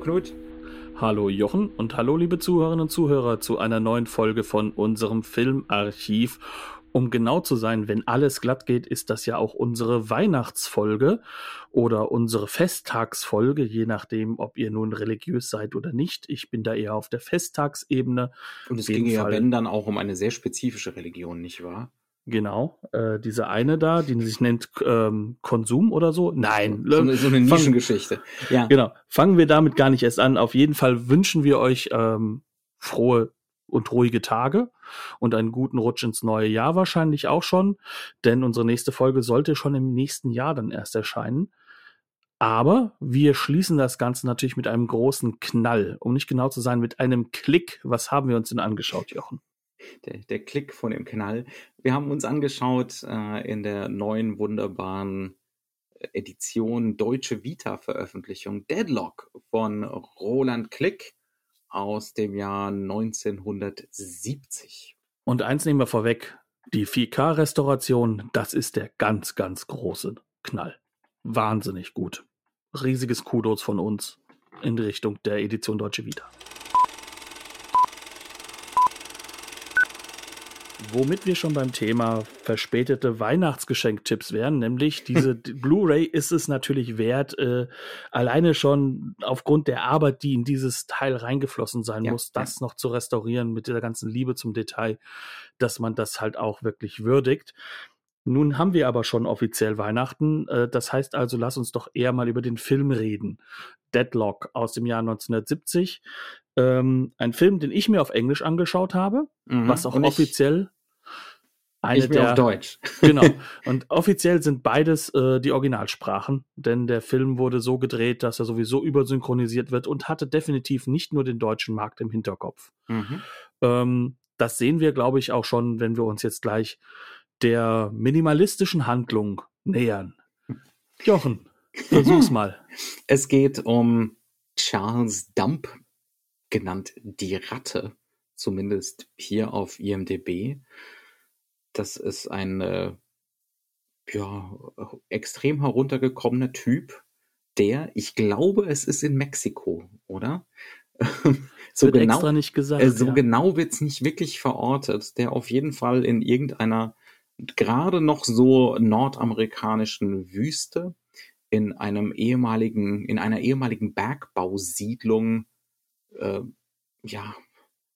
Knut. Hallo Jochen und hallo liebe Zuhörerinnen und Zuhörer zu einer neuen Folge von unserem Filmarchiv. Um genau zu sein, wenn alles glatt geht, ist das ja auch unsere Weihnachtsfolge oder unsere Festtagsfolge, je nachdem, ob ihr nun religiös seid oder nicht. Ich bin da eher auf der Festtagsebene. Und es ging ja, wenn dann auch um eine sehr spezifische Religion, nicht wahr? Genau, äh, diese eine da, die sich nennt ähm, Konsum oder so. Nein, so eine, so eine Nischengeschichte. Ja. Genau, fangen wir damit gar nicht erst an. Auf jeden Fall wünschen wir euch ähm, frohe und ruhige Tage und einen guten Rutsch ins neue Jahr wahrscheinlich auch schon, denn unsere nächste Folge sollte schon im nächsten Jahr dann erst erscheinen. Aber wir schließen das Ganze natürlich mit einem großen Knall, um nicht genau zu sein, mit einem Klick. Was haben wir uns denn angeschaut, Jochen? Der, der Klick von dem Knall. Wir haben uns angeschaut äh, in der neuen wunderbaren Edition Deutsche Vita-Veröffentlichung Deadlock von Roland Klick aus dem Jahr 1970. Und eins nehmen wir vorweg, die 4K-Restauration, das ist der ganz, ganz große Knall. Wahnsinnig gut. Riesiges Kudos von uns in Richtung der Edition Deutsche Vita. Womit wir schon beim Thema verspätete Weihnachtsgeschenktipps wären, nämlich diese Blu-ray ist es natürlich wert, äh, alleine schon aufgrund der Arbeit, die in dieses Teil reingeflossen sein ja, muss, das ja. noch zu restaurieren mit dieser ganzen Liebe zum Detail, dass man das halt auch wirklich würdigt. Nun haben wir aber schon offiziell Weihnachten. Äh, das heißt also, lass uns doch eher mal über den Film reden. Deadlock aus dem Jahr 1970. Ähm, ein Film, den ich mir auf Englisch angeschaut habe, mhm. was auch offiziell eine ich der, auf Deutsch. Genau. Und offiziell sind beides äh, die Originalsprachen, denn der Film wurde so gedreht, dass er sowieso übersynchronisiert wird und hatte definitiv nicht nur den deutschen Markt im Hinterkopf. Mhm. Ähm, das sehen wir, glaube ich, auch schon, wenn wir uns jetzt gleich der minimalistischen Handlung nähern. Jochen, versuch's mal. Es geht um Charles Dump, genannt die Ratte, zumindest hier auf IMDb. Das ist ein äh, ja, extrem heruntergekommener Typ, der, ich glaube, es ist in Mexiko, oder? so wird genau, extra nicht gesagt. Äh, so ja. genau wird's nicht wirklich verortet, der auf jeden Fall in irgendeiner gerade noch so nordamerikanischen Wüste in einem ehemaligen, in einer ehemaligen Bergbausiedlung äh, ja,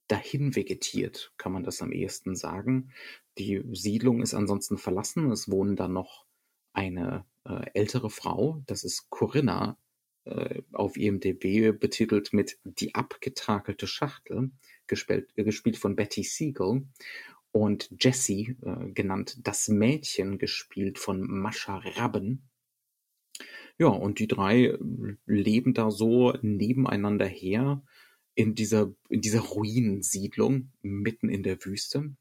dahin vegetiert, kann man das am ehesten sagen. Die Siedlung ist ansonsten verlassen. Es wohnen da noch eine äh, ältere Frau, das ist Corinna, äh, auf IMDb betitelt mit Die abgetakelte Schachtel, gespielt, äh, gespielt von Betty Siegel. Und Jessie, äh, genannt Das Mädchen, gespielt von Mascha Rabben. Ja, und die drei äh, leben da so nebeneinander her in dieser, in dieser Ruinensiedlung mitten in der Wüste.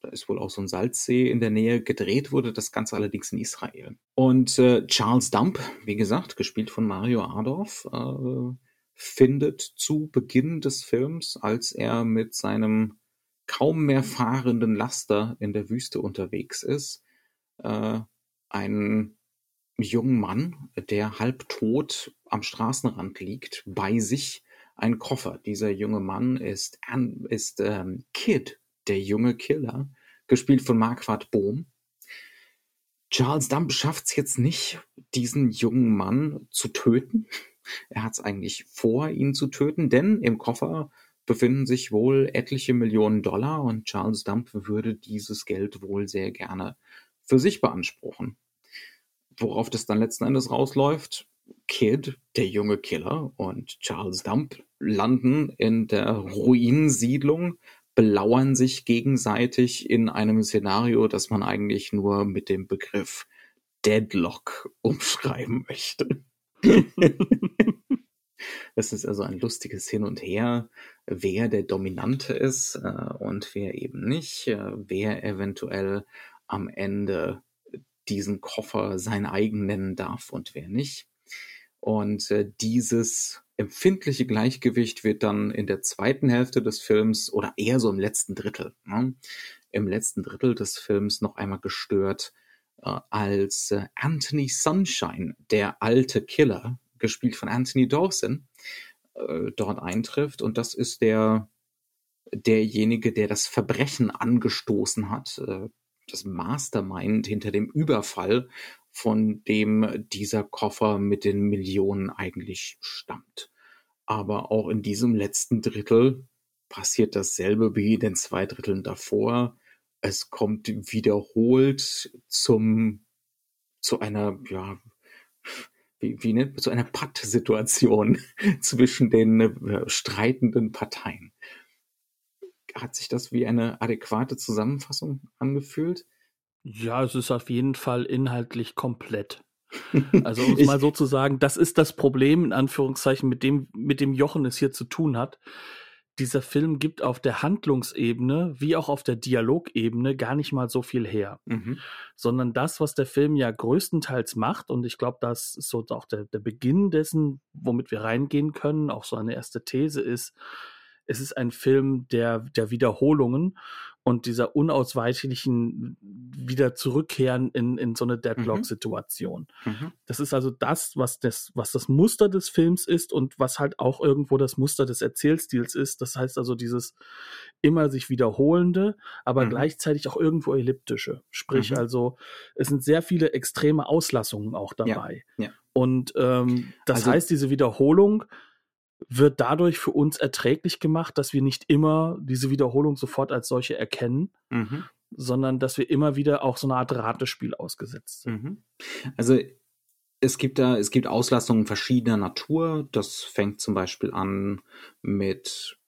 Da ist wohl auch so ein Salzsee in der Nähe. Gedreht wurde das Ganze allerdings in Israel. Und äh, Charles Dump, wie gesagt, gespielt von Mario Adorf, äh, findet zu Beginn des Films, als er mit seinem kaum mehr fahrenden Laster in der Wüste unterwegs ist, äh, einen jungen Mann, der halbtot am Straßenrand liegt, bei sich ein Koffer. Dieser junge Mann ist, ist ähm, Kid, der junge Killer, gespielt von Marquardt Bohm. Charles Dump schafft es jetzt nicht, diesen jungen Mann zu töten. Er hat es eigentlich vor, ihn zu töten, denn im Koffer befinden sich wohl etliche Millionen Dollar und Charles Dump würde dieses Geld wohl sehr gerne für sich beanspruchen. Worauf das dann letzten Endes rausläuft, Kid, der junge Killer, und Charles Dump landen in der Ruinensiedlung, belauern sich gegenseitig in einem Szenario, das man eigentlich nur mit dem Begriff Deadlock umschreiben möchte. Es ist also ein lustiges Hin und Her, wer der Dominante ist äh, und wer eben nicht, äh, wer eventuell am Ende diesen Koffer sein eigen nennen darf und wer nicht. Und äh, dieses empfindliche Gleichgewicht wird dann in der zweiten Hälfte des Films oder eher so im letzten Drittel, ne? im letzten Drittel des Films noch einmal gestört, äh, als äh, Anthony Sunshine, der alte Killer, gespielt von Anthony Dawson, äh, dort eintrifft. Und das ist der derjenige, der das Verbrechen angestoßen hat, äh, das Mastermind hinter dem Überfall, von dem dieser Koffer mit den Millionen eigentlich stammt. Aber auch in diesem letzten Drittel passiert dasselbe wie in den zwei Dritteln davor. Es kommt wiederholt zum, zu einer, ja, wie, wie nennt man, zu einer Patt-Situation zwischen den äh, streitenden Parteien hat sich das wie eine adäquate Zusammenfassung angefühlt? Ja, es ist auf jeden Fall inhaltlich komplett. Also um es mal so zu sagen, das ist das Problem, in Anführungszeichen, mit dem, mit dem Jochen es hier zu tun hat. Dieser Film gibt auf der Handlungsebene wie auch auf der Dialogebene gar nicht mal so viel her. Mhm. Sondern das, was der Film ja größtenteils macht, und ich glaube, das ist so auch der, der Beginn dessen, womit wir reingehen können, auch so eine erste These ist, es ist ein Film der, der Wiederholungen und dieser unausweichlichen wieder zurückkehren in, in so eine Deadlock-Situation. Mhm. mhm. Das ist also das was, das, was das Muster des Films ist und was halt auch irgendwo das Muster des Erzählstils ist. Das heißt also dieses immer sich wiederholende, aber mhm. gleichzeitig auch irgendwo elliptische. Sprich mhm. also, es sind sehr viele extreme Auslassungen auch dabei. Ja. Ja. Und ähm, das also, heißt, diese Wiederholung wird dadurch für uns erträglich gemacht, dass wir nicht immer diese Wiederholung sofort als solche erkennen, mhm. sondern dass wir immer wieder auch so eine Art Ratespiel ausgesetzt sind. Mhm. Also es gibt da, es gibt Auslassungen verschiedener Natur. Das fängt zum Beispiel an mit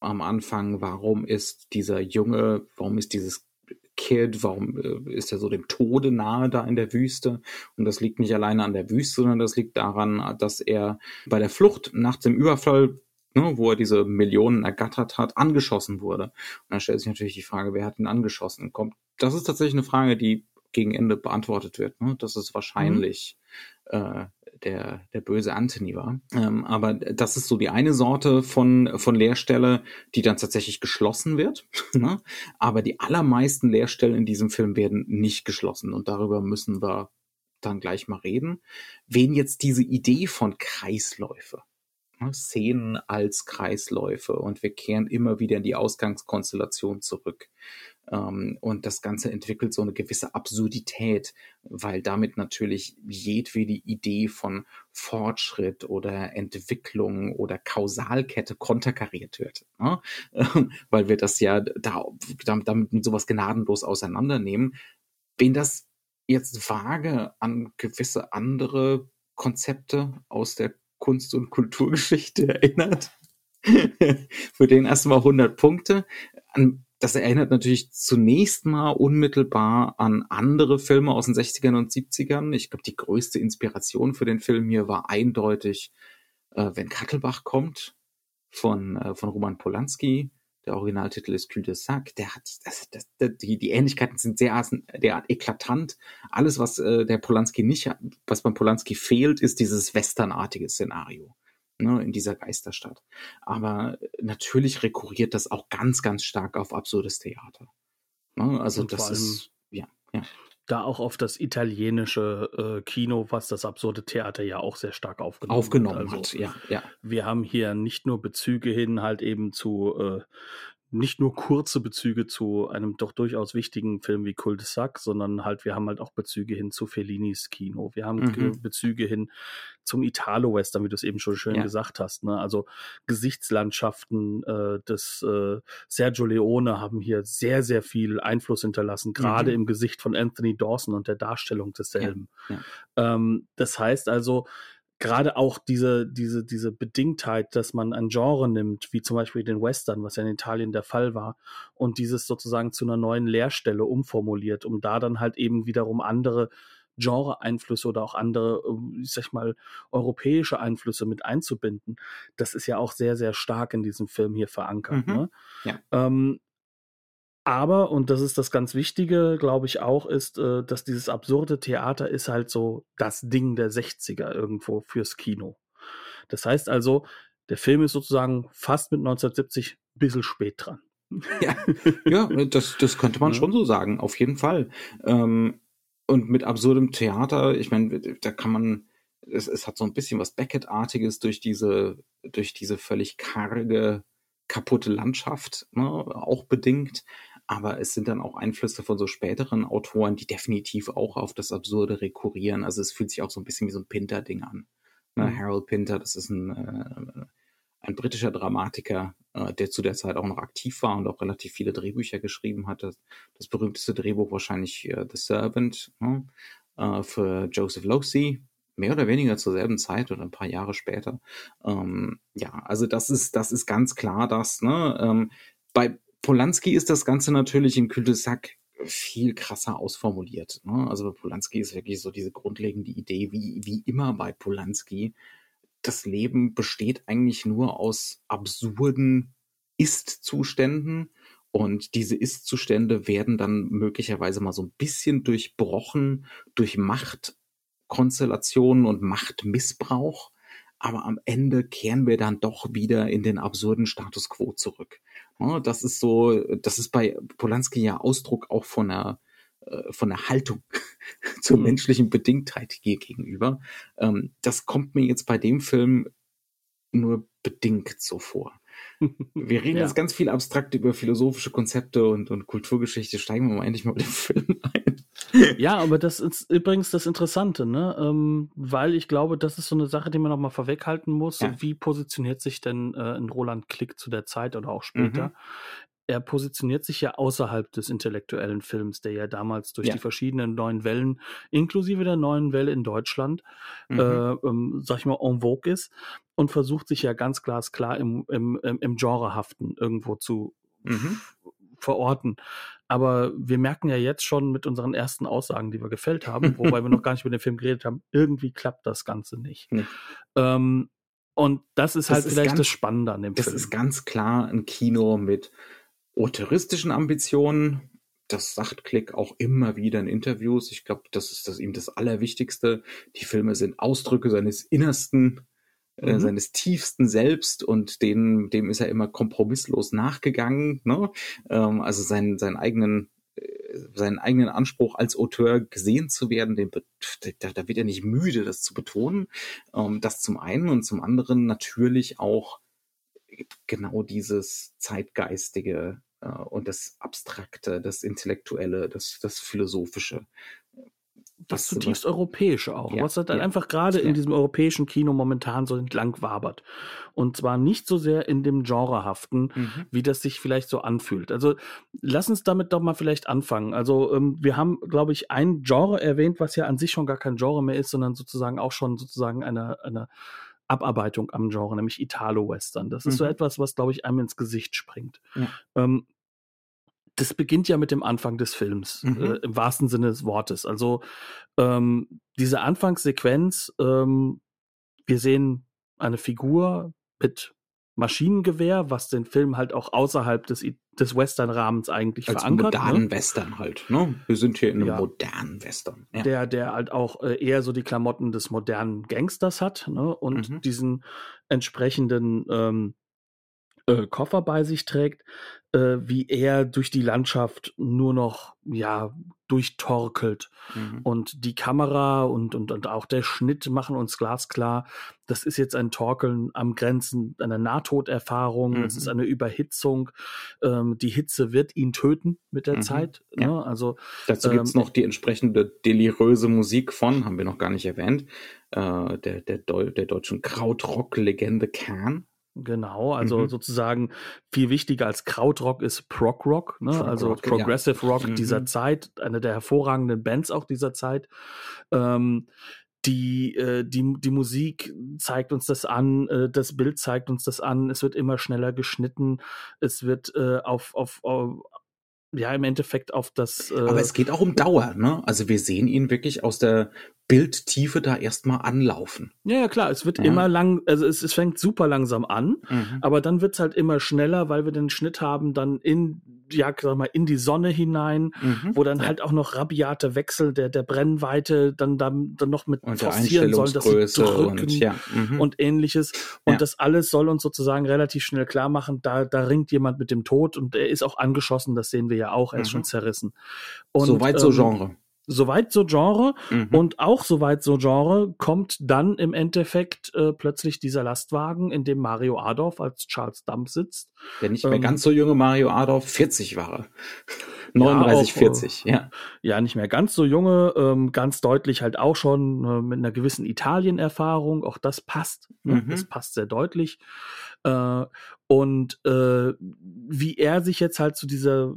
am Anfang, warum ist dieser Junge, warum ist dieses Kid, warum äh, ist er so dem Tode nahe da in der Wüste? Und das liegt nicht alleine an der Wüste, sondern das liegt daran, dass er bei der Flucht nach dem Überfall Ne, wo er diese Millionen ergattert hat, angeschossen wurde. Und dann stellt sich natürlich die Frage, wer hat ihn angeschossen? Kommt, das ist tatsächlich eine Frage, die gegen Ende beantwortet wird. Ne? Das ist wahrscheinlich mhm. äh, der, der böse Anthony war. Ähm, aber das ist so die eine Sorte von, von Lehrstelle, die dann tatsächlich geschlossen wird. ne? Aber die allermeisten Lehrstellen in diesem Film werden nicht geschlossen und darüber müssen wir dann gleich mal reden. Wen jetzt diese Idee von Kreisläufe Ne, Szenen als Kreisläufe und wir kehren immer wieder in die Ausgangskonstellation zurück. Ähm, und das Ganze entwickelt so eine gewisse Absurdität, weil damit natürlich jedwede Idee von Fortschritt oder Entwicklung oder Kausalkette konterkariert wird. Ne? weil wir das ja da, damit mit sowas gnadenlos auseinandernehmen. Wen das jetzt vage an gewisse andere Konzepte aus der Kunst- und Kulturgeschichte erinnert. Für den erstmal 100 Punkte. Das erinnert natürlich zunächst mal unmittelbar an andere Filme aus den 60ern und 70ern. Ich glaube, die größte Inspiration für den Film hier war eindeutig, äh, wenn Kattelbach kommt von, äh, von Roman Polanski. Der Originaltitel ist Cul de Sac. Der hat, das, das, das, die, die Ähnlichkeiten sind sehr derart eklatant. Alles, was äh, der Polanski nicht, was beim Polanski fehlt, ist dieses westernartige Szenario ne, in dieser Geisterstadt. Aber natürlich rekurriert das auch ganz, ganz stark auf absurdes Theater. Ne, also Und das ist, ja, ja da auch auf das italienische äh, Kino, was das absurde Theater ja auch sehr stark aufgenommen, aufgenommen hat. Also, hat. Ja, ja. Wir haben hier nicht nur Bezüge hin halt eben zu äh, nicht nur kurze Bezüge zu einem doch durchaus wichtigen Film wie Cul de Sac, sondern halt, wir haben halt auch Bezüge hin zu Fellinis Kino. Wir haben mhm. Bezüge hin zum Italo-Western, wie du es eben schon schön ja. gesagt hast. Ne? Also Gesichtslandschaften äh, des äh, Sergio Leone haben hier sehr, sehr viel Einfluss hinterlassen, gerade mhm. im Gesicht von Anthony Dawson und der Darstellung desselben. Ja. Ja. Ähm, das heißt also, gerade auch diese, diese, diese Bedingtheit, dass man ein Genre nimmt, wie zum Beispiel den Western, was ja in Italien der Fall war, und dieses sozusagen zu einer neuen Lehrstelle umformuliert, um da dann halt eben wiederum andere Genre-Einflüsse oder auch andere, äh, ich sag mal, europäische Einflüsse mit einzubinden, das ist ja auch sehr, sehr stark in diesem Film hier verankert. Mhm. Ne? Ja. Ähm, aber, und das ist das ganz Wichtige, glaube ich auch, ist, äh, dass dieses absurde Theater ist halt so das Ding der 60er irgendwo fürs Kino. Das heißt also, der Film ist sozusagen fast mit 1970 ein bisschen spät dran. Ja, ja das, das könnte man ja. schon so sagen, auf jeden Fall. Ähm, und mit absurdem Theater, ich meine, da kann man, es, es hat so ein bisschen was Beckett-artiges durch diese, durch diese völlig karge, kaputte Landschaft, ne, auch bedingt. Aber es sind dann auch Einflüsse von so späteren Autoren, die definitiv auch auf das Absurde rekurrieren. Also es fühlt sich auch so ein bisschen wie so ein Pinter-Ding an. Ne, mhm. Harold Pinter, das ist ein, äh, ein britischer Dramatiker, äh, der zu der Zeit auch noch aktiv war und auch relativ viele Drehbücher geschrieben hatte. Das berühmteste Drehbuch wahrscheinlich äh, The Servant ne? äh, für Joseph Losey, mehr oder weniger zur selben Zeit oder ein paar Jahre später. Ähm, ja, also das ist, das ist ganz klar das. Ne? Ähm, bei Polanski ist das Ganze natürlich in Cul-de-sac viel krasser ausformuliert. Ne? Also bei Polanski ist wirklich so diese grundlegende Idee, wie, wie immer bei Polanski, das Leben besteht eigentlich nur aus absurden Ist-Zuständen und diese Ist-Zustände werden dann möglicherweise mal so ein bisschen durchbrochen durch Machtkonstellationen und Machtmissbrauch. Aber am Ende kehren wir dann doch wieder in den absurden Status quo zurück. Das ist so, das ist bei Polanski ja Ausdruck auch von einer äh, von der Haltung zur mhm. menschlichen Bedingtheit hier gegenüber. Ähm, das kommt mir jetzt bei dem Film nur bedingt so vor. Wir reden ja. jetzt ganz viel abstrakt über philosophische Konzepte und, und Kulturgeschichte. Steigen wir mal endlich mal mit dem Film ein. Ja, aber das ist übrigens das Interessante, ne? Ähm, weil ich glaube, das ist so eine Sache, die man noch mal vorweghalten muss. Ja. Wie positioniert sich denn äh, ein Roland Klick zu der Zeit oder auch später? Mhm er positioniert sich ja außerhalb des intellektuellen Films, der ja damals durch ja. die verschiedenen neuen Wellen, inklusive der neuen Welle in Deutschland, mhm. äh, ähm, sag ich mal, en vogue ist und versucht sich ja ganz glasklar im, im, im Genrehaften irgendwo zu mhm. verorten. Aber wir merken ja jetzt schon mit unseren ersten Aussagen, die wir gefällt haben, wobei wir noch gar nicht über den Film geredet haben, irgendwie klappt das Ganze nicht. Nee. Ähm, und das ist das halt ist vielleicht ganz, das Spannende an dem das Film. Das ist ganz klar ein Kino mit autoristischen Ambitionen. Das sagt Klick auch immer wieder in Interviews. Ich glaube, das ist das ihm das Allerwichtigste. Die Filme sind Ausdrücke seines Innersten, mhm. seines tiefsten Selbst und dem, dem ist er immer kompromisslos nachgegangen. Ne? Ähm, also seinen, seinen eigenen äh, seinen eigenen Anspruch als Auteur gesehen zu werden, den, da, da wird er nicht müde, das zu betonen. Ähm, das zum einen und zum anderen natürlich auch genau dieses zeitgeistige äh, und das Abstrakte, das Intellektuelle, das, das Philosophische. Das zutiefst Europäische auch, ja, was halt ja, einfach gerade ja. in diesem europäischen Kino momentan so entlang wabert. Und zwar nicht so sehr in dem Genrehaften, mhm. wie das sich vielleicht so anfühlt. Also lass uns damit doch mal vielleicht anfangen. Also ähm, wir haben, glaube ich, ein Genre erwähnt, was ja an sich schon gar kein Genre mehr ist, sondern sozusagen auch schon sozusagen eine, eine Abarbeitung am Genre, nämlich Italo-Western. Das ist so mhm. etwas, was, glaube ich, einem ins Gesicht springt. Ja. Ähm, das beginnt ja mit dem Anfang des Films, mhm. äh, im wahrsten Sinne des Wortes. Also ähm, diese Anfangssequenz, ähm, wir sehen eine Figur mit Maschinengewehr, was den Film halt auch außerhalb des, des Western-Rahmens eigentlich Als verankert. Ne? modernen ne? Western halt, ne? Wir sind hier in einem ja. modernen Western. Ja. Der, der halt auch äh, eher so die Klamotten des modernen Gangsters hat, ne? Und mhm. diesen entsprechenden ähm, äh, Koffer bei sich trägt, äh, wie er durch die Landschaft nur noch ja durchtorkelt mhm. und die Kamera und, und und auch der Schnitt machen uns glasklar, das ist jetzt ein Torkeln am Grenzen einer Nahtoderfahrung, mhm. es ist eine Überhitzung, ähm, die Hitze wird ihn töten mit der mhm. Zeit. Ne? Ja. Also dazu ähm, gibt's noch die entsprechende deliröse Musik von, haben wir noch gar nicht erwähnt, äh, der der, Deu der deutschen Krautrock-Legende Kern. Genau, also mhm. sozusagen viel wichtiger als Krautrock ist Prog Rock, ne? Prog also Progressive ja. Rock mhm. dieser Zeit, eine der hervorragenden Bands auch dieser Zeit. Ähm, die, äh, die, die Musik zeigt uns das an, äh, das Bild zeigt uns das an, es wird immer schneller geschnitten, es wird äh, auf, auf, auf ja im Endeffekt auf das. Äh Aber es geht auch um Dauer, ne? Also wir sehen ihn wirklich aus der Bildtiefe da erstmal anlaufen. Ja, ja, klar, es wird ja. immer lang, also es, es fängt super langsam an, mhm. aber dann wird's halt immer schneller, weil wir den Schnitt haben dann in, ja, sag mal, in die Sonne hinein, mhm. wo dann ja. halt auch noch rabiate Wechsel der, der Brennweite dann, dann, dann noch mit und forcieren sollen, dass sie drücken und, ja. mhm. und ähnliches. Und das alles soll uns sozusagen relativ schnell klar machen, da, da ringt jemand mit dem Tod und er ist auch angeschossen, das sehen wir ja auch, er ist mhm. schon zerrissen. Und, Soweit so ähm, Genre. Soweit so Genre mhm. und auch soweit so Genre kommt dann im Endeffekt äh, plötzlich dieser Lastwagen, in dem Mario Adolf als Charles Dump sitzt. Der nicht mehr ähm, ganz so junge Mario Adolf, 40 war er. 39, ja, auch, 40, ja. Ja, nicht mehr ganz so junge, ähm, ganz deutlich halt auch schon äh, mit einer gewissen Italien-Erfahrung. Auch das passt. Ne? Mhm. Das passt sehr deutlich. Äh, und äh, wie er sich jetzt halt zu dieser,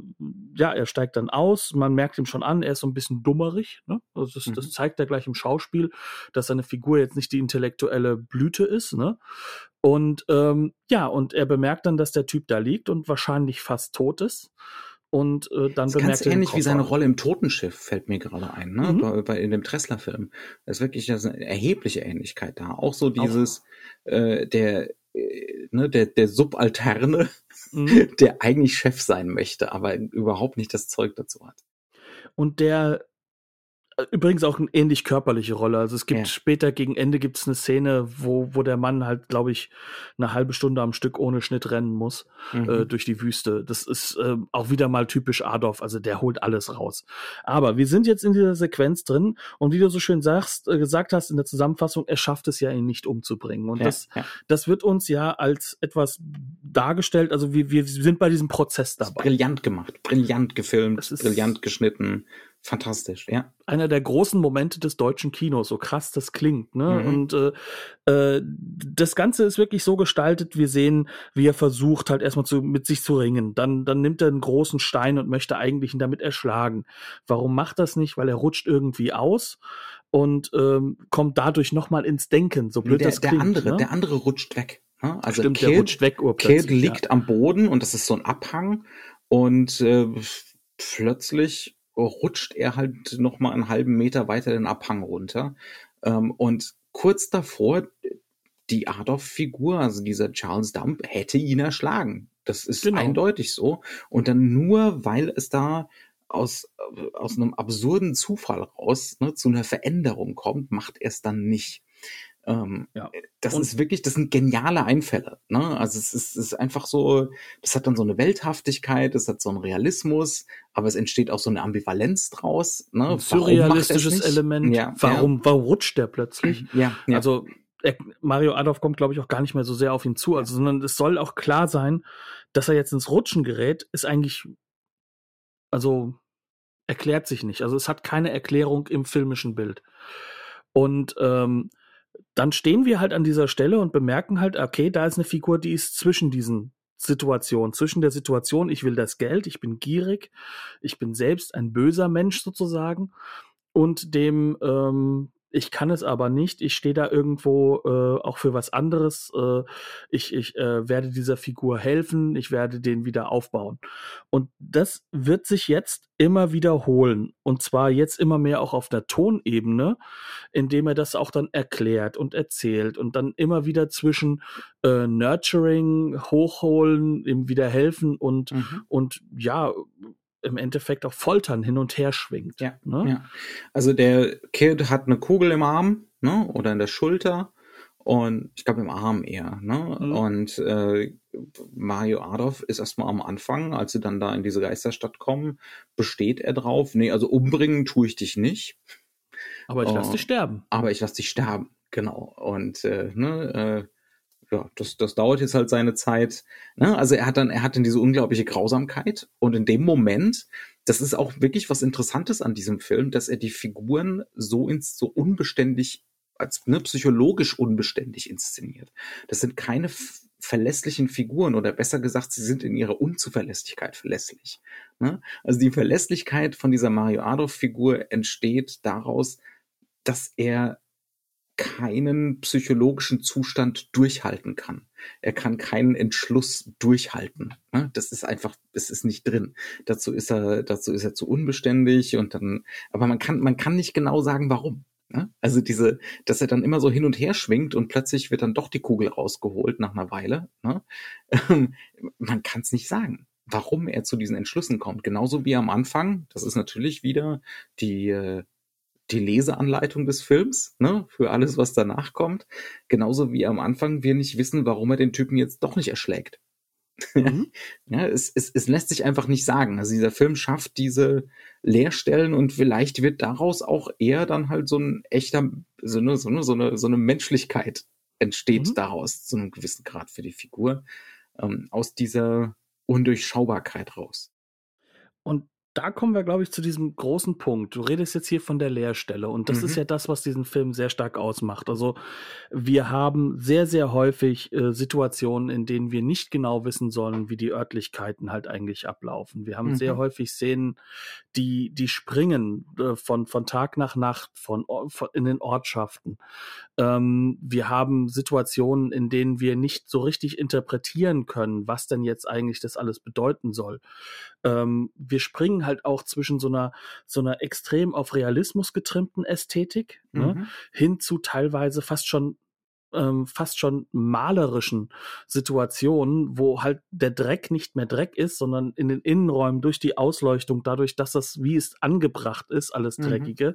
ja, er steigt dann aus, man merkt ihm schon an, er ist so ein bisschen dummerig. Ne? Also das, mhm. das zeigt er gleich im Schauspiel, dass seine Figur jetzt nicht die intellektuelle Blüte ist. Ne? Und ähm, ja, und er bemerkt dann, dass der Typ da liegt und wahrscheinlich fast tot ist und äh, dann das ist ganz ähnlich wie seine Rolle im Totenschiff fällt mir gerade ein, ne? Mhm. Bei, bei, in dem Tressler-Film. Da ist wirklich eine erhebliche Ähnlichkeit da. Auch so dieses Auch. Äh, der ne, der der Subalterne, mhm. der eigentlich Chef sein möchte, aber überhaupt nicht das Zeug dazu hat. Und der Übrigens auch eine ähnlich körperliche Rolle. Also es gibt ja. später gegen Ende gibt es eine Szene, wo, wo der Mann halt, glaube ich, eine halbe Stunde am Stück ohne Schnitt rennen muss mhm. äh, durch die Wüste. Das ist äh, auch wieder mal typisch Adolf, also der holt alles raus. Aber wir sind jetzt in dieser Sequenz drin und wie du so schön sagst, äh, gesagt hast in der Zusammenfassung, er schafft es ja, ihn nicht umzubringen. Und ja, das, ja. das wird uns ja als etwas dargestellt. Also wir, wir sind bei diesem Prozess dabei. Brillant gemacht, brillant gefilmt, brillant geschnitten fantastisch, ja. Einer der großen Momente des deutschen Kinos, so krass das klingt, ne? Mhm. Und äh, äh, das Ganze ist wirklich so gestaltet, wir sehen, wie er versucht, halt erstmal zu, mit sich zu ringen. Dann, dann nimmt er einen großen Stein und möchte eigentlich ihn damit erschlagen. Warum macht das nicht? Weil er rutscht irgendwie aus und ähm, kommt dadurch nochmal ins Denken, so blöd der, das klingt. Der andere, ne? der andere rutscht weg. Ne? Also Stimmt, Kid, der rutscht weg Kid liegt ja. am Boden und das ist so ein Abhang und äh, plötzlich rutscht er halt noch mal einen halben Meter weiter den Abhang runter. Ähm, und kurz davor, die Adolf-Figur, also dieser Charles Dump, hätte ihn erschlagen. Das ist genau. eindeutig so. Und dann nur, weil es da aus, aus einem absurden Zufall raus ne, zu einer Veränderung kommt, macht er es dann nicht. Ähm, ja. Das und ist wirklich, das sind geniale Einfälle. Ne? Also es ist, es ist einfach so, das hat dann so eine Welthaftigkeit, es hat so einen Realismus, aber es entsteht auch so eine Ambivalenz draus. Ne? Ein surrealistisches Element. Ja, warum, ja. warum rutscht der plötzlich? Ja, ja. Also Mario Adolf kommt, glaube ich, auch gar nicht mehr so sehr auf ihn zu. Also, sondern es soll auch klar sein, dass er jetzt ins Rutschen gerät, ist eigentlich, also erklärt sich nicht. Also es hat keine Erklärung im filmischen Bild. Und ähm, dann stehen wir halt an dieser Stelle und bemerken halt, okay, da ist eine Figur, die ist zwischen diesen Situationen, zwischen der Situation, ich will das Geld, ich bin gierig, ich bin selbst ein böser Mensch sozusagen, und dem, ähm, ich kann es aber nicht. Ich stehe da irgendwo äh, auch für was anderes. Äh, ich ich äh, werde dieser Figur helfen. Ich werde den wieder aufbauen. Und das wird sich jetzt immer wiederholen. Und zwar jetzt immer mehr auch auf der Tonebene, indem er das auch dann erklärt und erzählt und dann immer wieder zwischen äh, Nurturing, Hochholen, ihm wieder helfen und, mhm. und ja, im Endeffekt auch Foltern hin und her schwingt. Ja, ne? ja. Also der Kid hat eine Kugel im Arm ne? oder in der Schulter und ich glaube im Arm eher. Ne? Mhm. Und äh, Mario Adolf ist erstmal am Anfang, als sie dann da in diese Geisterstadt kommen, besteht er drauf, nee, also umbringen tue ich dich nicht. Aber ich lass uh, dich sterben. Aber ich lass dich sterben, genau. Und äh, ne, äh, ja, das, das dauert jetzt halt seine Zeit. Ne? Also er hat dann, er hat dann diese unglaubliche Grausamkeit und in dem Moment, das ist auch wirklich was Interessantes an diesem Film, dass er die Figuren so ins so unbeständig als ne, psychologisch unbeständig inszeniert. Das sind keine verlässlichen Figuren oder besser gesagt, sie sind in ihrer Unzuverlässigkeit verlässlich. Ne? Also die Verlässlichkeit von dieser Mario Adolf-Figur entsteht daraus, dass er keinen psychologischen Zustand durchhalten kann. Er kann keinen Entschluss durchhalten. Ne? Das ist einfach, es ist nicht drin. Dazu ist er, dazu ist er zu unbeständig und dann, aber man kann, man kann nicht genau sagen, warum. Ne? Also diese, dass er dann immer so hin und her schwingt und plötzlich wird dann doch die Kugel rausgeholt nach einer Weile. Ne? man kann es nicht sagen warum er zu diesen Entschlüssen kommt. Genauso wie am Anfang, das ist natürlich wieder die, äh, die Leseanleitung des Films, ne, für alles, was danach kommt. Genauso wie am Anfang wir nicht wissen, warum er den Typen jetzt doch nicht erschlägt. Mhm. ja, es, es, es lässt sich einfach nicht sagen. Also dieser Film schafft diese Leerstellen und vielleicht wird daraus auch eher dann halt so ein echter, so eine, so eine, so eine, so eine Menschlichkeit entsteht mhm. daraus zu einem gewissen Grad für die Figur. Ähm, aus dieser Undurchschaubarkeit raus. Und da kommen wir, glaube ich, zu diesem großen Punkt. Du redest jetzt hier von der Leerstelle und das mhm. ist ja das, was diesen Film sehr stark ausmacht. Also wir haben sehr, sehr häufig äh, Situationen, in denen wir nicht genau wissen sollen, wie die Örtlichkeiten halt eigentlich ablaufen. Wir haben mhm. sehr häufig Szenen, die, die springen äh, von, von Tag nach Nacht, von, von in den Ortschaften. Ähm, wir haben Situationen, in denen wir nicht so richtig interpretieren können, was denn jetzt eigentlich das alles bedeuten soll. Ähm, wir springen halt auch zwischen so einer, so einer extrem auf Realismus getrimmten Ästhetik ne, mhm. ne, hin zu teilweise fast schon ähm, fast schon malerischen Situationen, wo halt der Dreck nicht mehr Dreck ist, sondern in den Innenräumen durch die Ausleuchtung, dadurch, dass das, wie es angebracht ist, alles mhm. Dreckige mhm.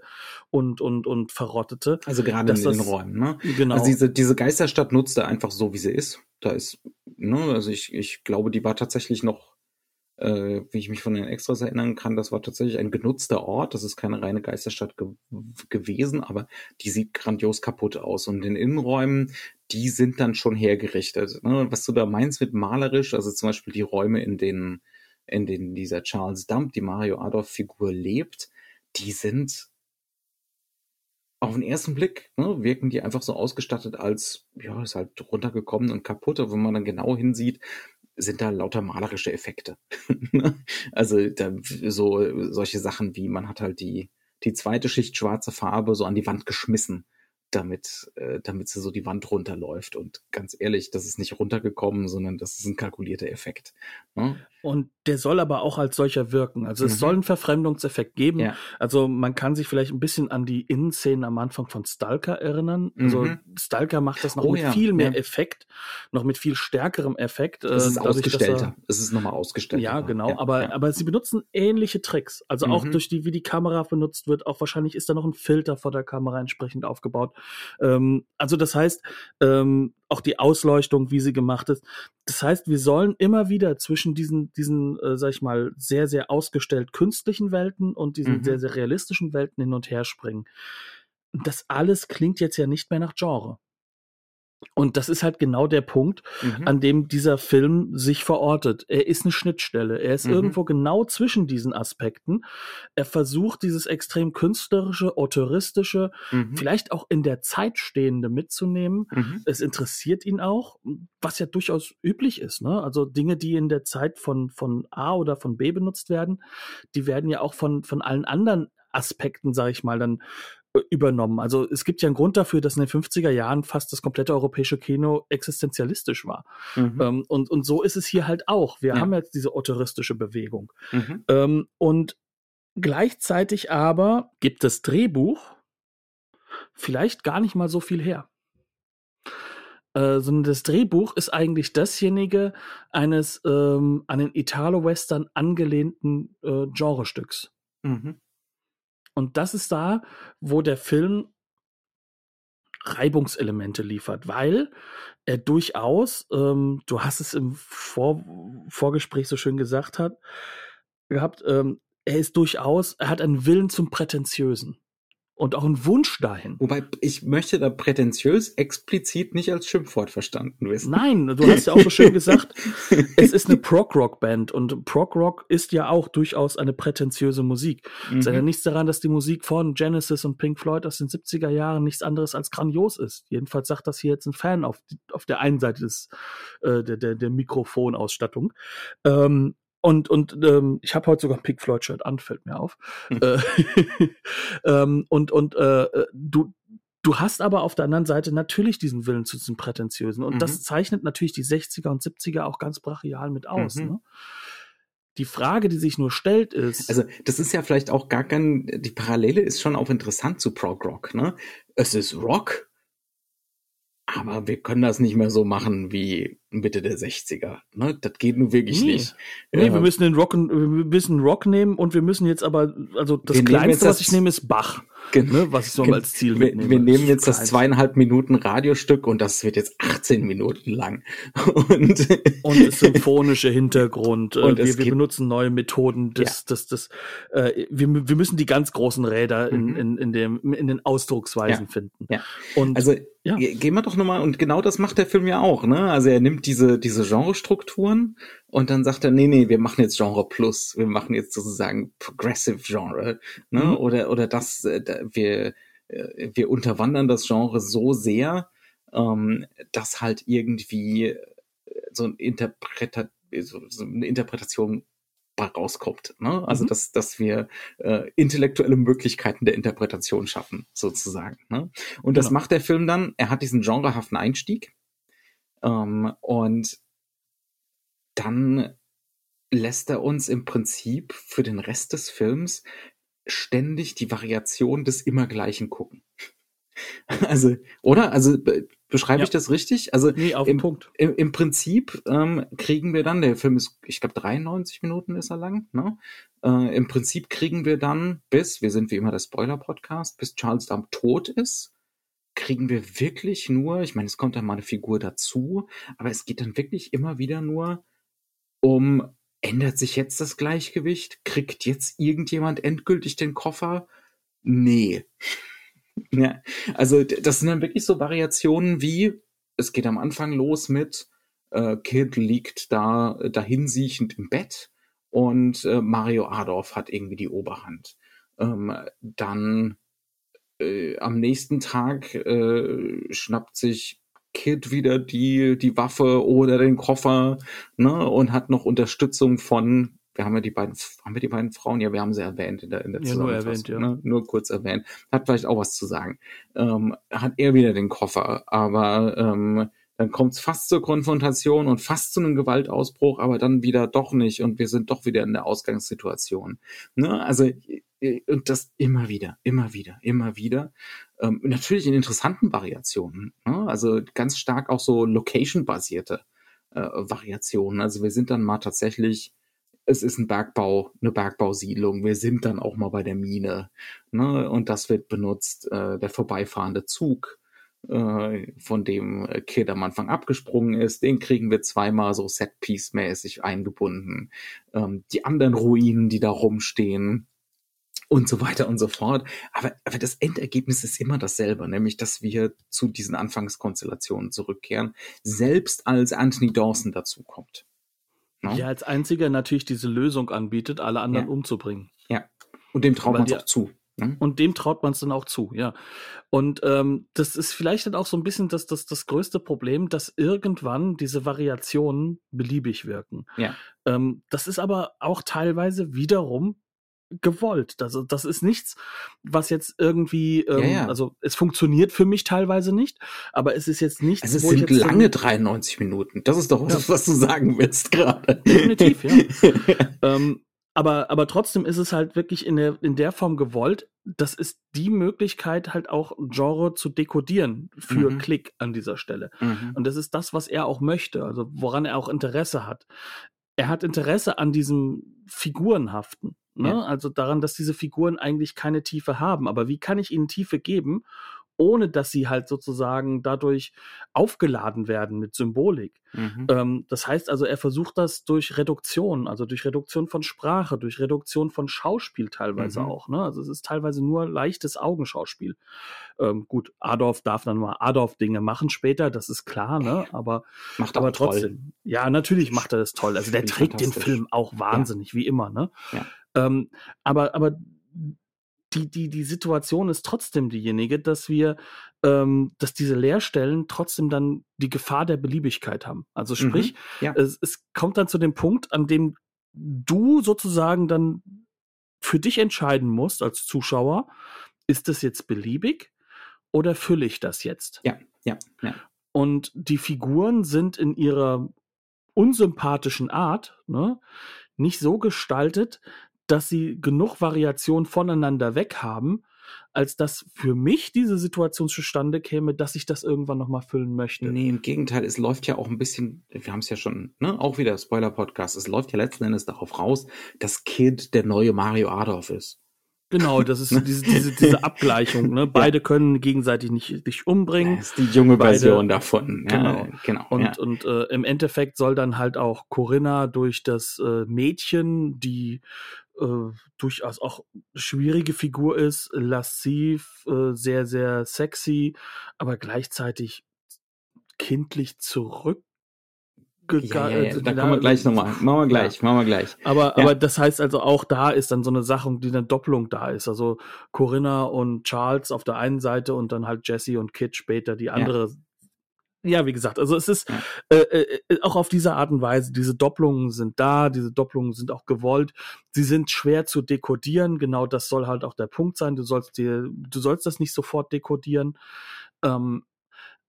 und, und, und Verrottete. Also gerade in den das, Innenräumen, ne? Genau. Also diese, diese Geisterstadt nutzt er einfach so, wie sie ist. Da ist, ne, also ich, ich glaube, die war tatsächlich noch äh, wie ich mich von den Extras erinnern kann, das war tatsächlich ein genutzter Ort. Das ist keine reine Geisterstadt ge gewesen, aber die sieht grandios kaputt aus. Und in Innenräumen, die sind dann schon hergerichtet. Ne? Was du da meinst mit malerisch, also zum Beispiel die Räume, in denen, in denen dieser Charles Dump, die Mario Adolf-Figur lebt, die sind auf den ersten Blick ne, wirken die einfach so ausgestattet als, ja, ist halt runtergekommen und kaputt. Aber wenn man dann genau hinsieht, sind da lauter malerische Effekte. also da, so solche Sachen wie man hat halt die die zweite Schicht schwarze Farbe so an die Wand geschmissen damit, äh, damit sie so die Wand runterläuft. Und ganz ehrlich, das ist nicht runtergekommen, sondern das ist ein kalkulierter Effekt. Ne? Und der soll aber auch als solcher wirken. Also es mhm. soll einen Verfremdungseffekt geben. Ja. Also man kann sich vielleicht ein bisschen an die Innenszenen am Anfang von Stalker erinnern. Also mhm. Stalker macht das noch oh, mit ja. viel mehr ja. Effekt, noch mit viel stärkerem Effekt. Es ist dadurch, ausgestellter. es ist nochmal ausgestellter. Ja, genau. aber, aber sie benutzen ähnliche Tricks. Also auch mhm. durch die, wie die Kamera benutzt wird, auch wahrscheinlich ist da noch ein Filter vor der Kamera entsprechend aufgebaut. Ähm, also das heißt, ähm, auch die Ausleuchtung, wie sie gemacht ist. Das heißt, wir sollen immer wieder zwischen diesen, diesen, äh, sag ich mal, sehr, sehr ausgestellt künstlichen Welten und diesen mhm. sehr, sehr realistischen Welten hin und her springen. Das alles klingt jetzt ja nicht mehr nach Genre. Und das ist halt genau der Punkt, mhm. an dem dieser Film sich verortet. Er ist eine Schnittstelle. Er ist mhm. irgendwo genau zwischen diesen Aspekten. Er versucht, dieses extrem künstlerische, autoristische, mhm. vielleicht auch in der Zeit stehende mitzunehmen. Mhm. Es interessiert ihn auch, was ja durchaus üblich ist. Ne? Also Dinge, die in der Zeit von, von A oder von B benutzt werden, die werden ja auch von, von allen anderen Aspekten, sage ich mal, dann übernommen. Also es gibt ja einen Grund dafür, dass in den 50er Jahren fast das komplette europäische Kino existenzialistisch war. Mhm. Ähm, und, und so ist es hier halt auch. Wir ja. haben jetzt diese autoristische Bewegung. Mhm. Ähm, und gleichzeitig aber gibt das Drehbuch vielleicht gar nicht mal so viel her. Äh, sondern das Drehbuch ist eigentlich dasjenige eines ähm, an den Italo-Western angelehnten äh, Genrestücks. Mhm. Und das ist da, wo der Film Reibungselemente liefert, weil er durchaus, ähm, du hast es im Vor Vorgespräch so schön gesagt hat, gehabt, ähm, er ist durchaus, er hat einen Willen zum Prätentiösen und auch ein Wunsch dahin. Wobei ich möchte da prätentiös explizit nicht als Schimpfwort verstanden wissen. Nein, du hast ja auch so schön gesagt, es ist eine Prog-Rock-Band und Prog-Rock ist ja auch durchaus eine prätentiöse Musik. Mhm. Es ist ja nichts daran, dass die Musik von Genesis und Pink Floyd aus den 70er Jahren nichts anderes als grandios ist. Jedenfalls sagt das hier jetzt ein Fan auf, auf der einen Seite des, äh, der, der, der Mikrofonausstattung. Ähm, und, und ähm, ich habe heute sogar ein Pink Floyd Shirt an, fällt mir auf. Hm. Äh, ähm, und und äh, du, Du hast aber auf der anderen Seite natürlich diesen Willen zu diesem Prätentiösen. Und Mhm. das zeichnet natürlich die 60er und 70er auch ganz brachial mit aus. Mhm. Ne? Die Frage, die sich nur stellt, ist, Also, das ist ja vielleicht auch gar kein, die Parallele ist schon auch interessant zu Prog Rock, ne? Es ist Rock, aber wir können das nicht mehr so machen wie Mitte der 60er, ne? Das geht nun wirklich Nee. nicht. nee, Ja. wir müssen den Rock, wir müssen Rock nehmen und wir müssen jetzt aber, also das Kleinste, das- was ich nehme, ist Bach, Gen- ne, was ich so als Ziel wir, mitnehme. wir nehmen jetzt das zweieinhalb Minuten Radiostück und das wird jetzt 18 Minuten lang. Und, und das symphonische Hintergrund. Und äh, es wir, wir benutzen neue Methoden. Das, das, das, äh, wir, wir müssen die ganz großen Räder in, Mhm. in, in, dem, in den Ausdrucksweisen Ja. finden. Ja. Und Also Ja. ge- gehen wir doch nochmal, und genau das macht der Film ja auch, ne? Also er nimmt diese, diese Genrestrukturen und dann sagt er, nee, nee, wir machen jetzt Genre Plus, wir machen jetzt sozusagen Progressive Genre, ne? Mhm. Oder, oder das, äh, wir, äh, wir unterwandern das Genre so sehr, ähm, dass halt irgendwie äh, so ein Interpreta so, so eine Interpretation rauskommt. Ne? Also Mhm. dass, dass wir äh, intellektuelle Möglichkeiten der Interpretation schaffen, sozusagen. Ne? Und das Genau. macht der Film dann, er hat diesen genrehaften Einstieg ähm, und dann lässt er uns im Prinzip für den Rest des Films ständig die Variation des Immergleichen gucken. Also, oder? Also be beschreibe Ja. ich das richtig? Also nee, auf den im, Punkt. im, im Prinzip ähm, kriegen wir dann, der Film ist, ich glaube, 93 Minuten ist er lang, ne? Äh, Im Prinzip kriegen wir dann bis, wir sind wie immer der Spoiler-Podcast, bis Charles Dump tot ist, kriegen wir wirklich nur, ich meine, es kommt dann mal eine Figur dazu, aber es geht dann wirklich immer wieder nur um, ändert sich jetzt das Gleichgewicht? Kriegt jetzt irgendjemand endgültig den Koffer? Nee. Ja, also das sind dann wirklich so Variationen wie, es geht am Anfang los mit, äh, Kid liegt da äh, dahinsiechend im Bett und äh, Mario Adorf hat irgendwie die Oberhand. Ähm, dann äh, am nächsten Tag äh, schnappt sich Kid wieder die, die Waffe oder den Koffer ne, und hat noch Unterstützung von, wir haben ja die beiden, haben wir die beiden Frauen? Ja, wir haben sie erwähnt in der, in der Ja, nur erwähnt, ja. ne? Nur kurz erwähnt. Hat vielleicht auch was zu sagen. Ähm, hat er wieder den Koffer, aber ähm, dann kommt es fast zur Konfrontation und fast zu einem Gewaltausbruch, aber dann wieder doch nicht und wir sind doch wieder in der Ausgangssituation. Ne? Also und das immer wieder, immer wieder, immer wieder. Ähm, natürlich in interessanten Variationen. Ne? Also ganz stark auch so location-basierte äh, Variationen. Also wir sind dann mal tatsächlich, es ist ein Bergbau, eine Bergbausiedlung. Wir sind dann auch mal bei der Mine. Ne? Und das wird benutzt, äh, der vorbeifahrende Zug äh, von dem Kid am Anfang abgesprungen ist, den kriegen wir zweimal so Set-Piece-mäßig eingebunden. Ähm, die anderen Ruinen, die da rumstehen und so weiter und so fort. Aber, aber das Endergebnis ist immer dasselbe, nämlich dass wir zu diesen Anfangskonstellationen zurückkehren, selbst als Anthony Dawson dazukommt. Ne? Ja, als einziger natürlich diese Lösung anbietet, alle anderen Ja. umzubringen. Und dem traut man es auch zu. Ne? Und dem traut man es dann auch zu, ja. Und ähm, das ist vielleicht dann auch so ein bisschen das, das, das größte Problem, dass irgendwann diese Variationen beliebig wirken. Ja. Ähm, das ist aber auch teilweise wiederum gewollt. Also das ist nichts, was jetzt irgendwie, ähm, Ja, ja. also es funktioniert für mich teilweise nicht, aber es ist jetzt nichts, Also es sind jetzt lange 93 Minuten. Das ist doch Ja. das, was du sagen willst gerade. Definitiv, ja. ähm, aber, aber trotzdem ist es halt wirklich in der, in der Form gewollt. Das ist die Möglichkeit, halt auch Genre zu dekodieren für Mhm. Klick an dieser Stelle. Mhm. Und das ist das, was er auch möchte, also woran er auch Interesse hat. Er hat Interesse an diesem Figurenhaften. Ne? Ja. Also daran, dass diese Figuren eigentlich keine Tiefe haben. Aber wie kann ich ihnen Tiefe geben, ohne dass sie halt sozusagen dadurch aufgeladen werden mit Symbolik? Mhm. Ähm, das heißt also, er versucht das durch Reduktion, also durch Reduktion von Sprache, durch Reduktion von Schauspiel teilweise Mhm. auch. Ne? Also es ist teilweise nur leichtes Augenschauspiel. Ähm, gut, Adolf darf dann mal Adolf-Dinge machen später, das ist klar, ne? Aber, Macht aber toll. trotzdem, ja, natürlich macht er das toll. Also der trägt den. Film auch wahnsinnig, wie immer, ne? Ja. Ähm, aber, aber die, die, die Situation ist trotzdem diejenige, dass wir, ähm, dass diese Leerstellen trotzdem dann die Gefahr der Beliebigkeit haben. Also sprich, Mhm, ja. es, es kommt dann zu dem Punkt, an dem du sozusagen dann für dich entscheiden musst als Zuschauer, ist das jetzt beliebig oder fülle ich das jetzt? Ja, ja, ja. Und die Figuren sind in ihrer unsympathischen Art ne, nicht so gestaltet, dass sie genug Variation voneinander weg haben, als dass für mich diese Situation zustande käme, dass ich das irgendwann nochmal füllen möchte. Nee, im Gegenteil, es läuft ja auch ein bisschen, wir haben es ja schon, ne, auch wieder Spoiler-Podcast, es läuft ja letzten Endes darauf raus, dass Kid der neue Mario Adolf ist. Genau, das ist diese, diese, diese Abgleichung. Ne? Beide ja. können gegenseitig nicht sich umbringen. Das ist die junge Version Beide, davon. Ja, genau. genau. Und, ja. und äh, im Endeffekt soll dann halt auch Corinna durch das äh, Mädchen, die äh, durchaus auch schwierige Figur ist, lassiv, äh, sehr, sehr sexy, aber gleichzeitig kindlich zurück ja, ja, ja. Da kommen wir gleich nochmal. Machen wir gleich, machen wir gleich. Aber, aber das heißt also auch da ist dann so eine Sache, die eine Doppelung da ist. Also Corinna und Charles auf der einen Seite und dann halt Jesse und Kit später die andere. Ja, wie gesagt, also es ist äh, äh, auch auf diese Art und Weise, diese Doppelungen sind da, diese Doppelungen sind auch gewollt. Sie sind schwer zu dekodieren. Genau das soll halt auch der Punkt sein. Du sollst dir, du sollst das nicht sofort dekodieren. Ähm,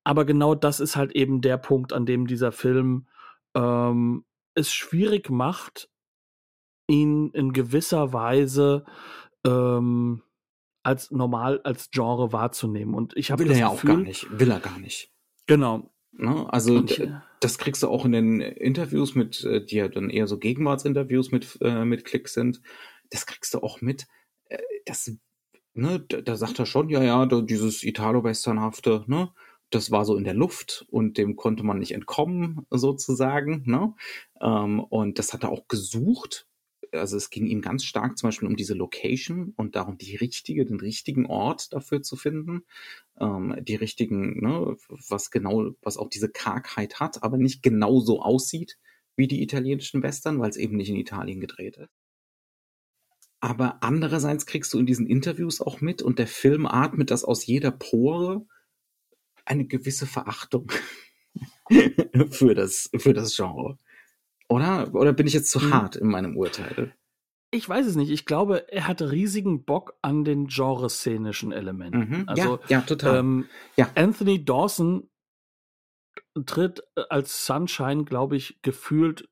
aber genau das ist halt eben der Punkt, an dem dieser Film ähm, es schwierig macht, ihn in gewisser Weise ähm, als normal, als Genre wahrzunehmen. Und ich habe Will er ja Gefühl, auch gar nicht. Will er gar nicht. Genau. Ne? Also ich, äh das kriegst du auch in den Interviews mit, äh, die ja dann eher so Gegenwartsinterviews mit, äh, mit Klick sind. Das kriegst du auch mit. Äh, das, ne, da, da sagt er schon, ja, ja, dieses Italo-Westernhafte, ne? das war so in der Luft und dem konnte man nicht entkommen, sozusagen. Ne? Ähm, und das hat er auch gesucht. Also es ging ihm ganz stark zum Beispiel um diese Location und darum, die richtige, den richtigen Ort dafür zu finden, ähm, die richtigen, ne, was genau, was auch diese Kargheit hat, aber nicht genau so aussieht wie die italienischen Western, weil es eben nicht in Italien gedreht ist. Aber andererseits kriegst du in diesen Interviews auch mit und der Film atmet das aus jeder Pore eine gewisse Verachtung für das, für das Genre. Oder? Oder bin ich jetzt zu hm. hart in meinem Urteil? Ich weiß es nicht. Ich glaube, er hat riesigen Bock an den genreszenischen Elementen. Mhm. Also, ja, ja, total. Ähm, ja. Anthony Dawson tritt als Sunshine, glaube ich, gefühlt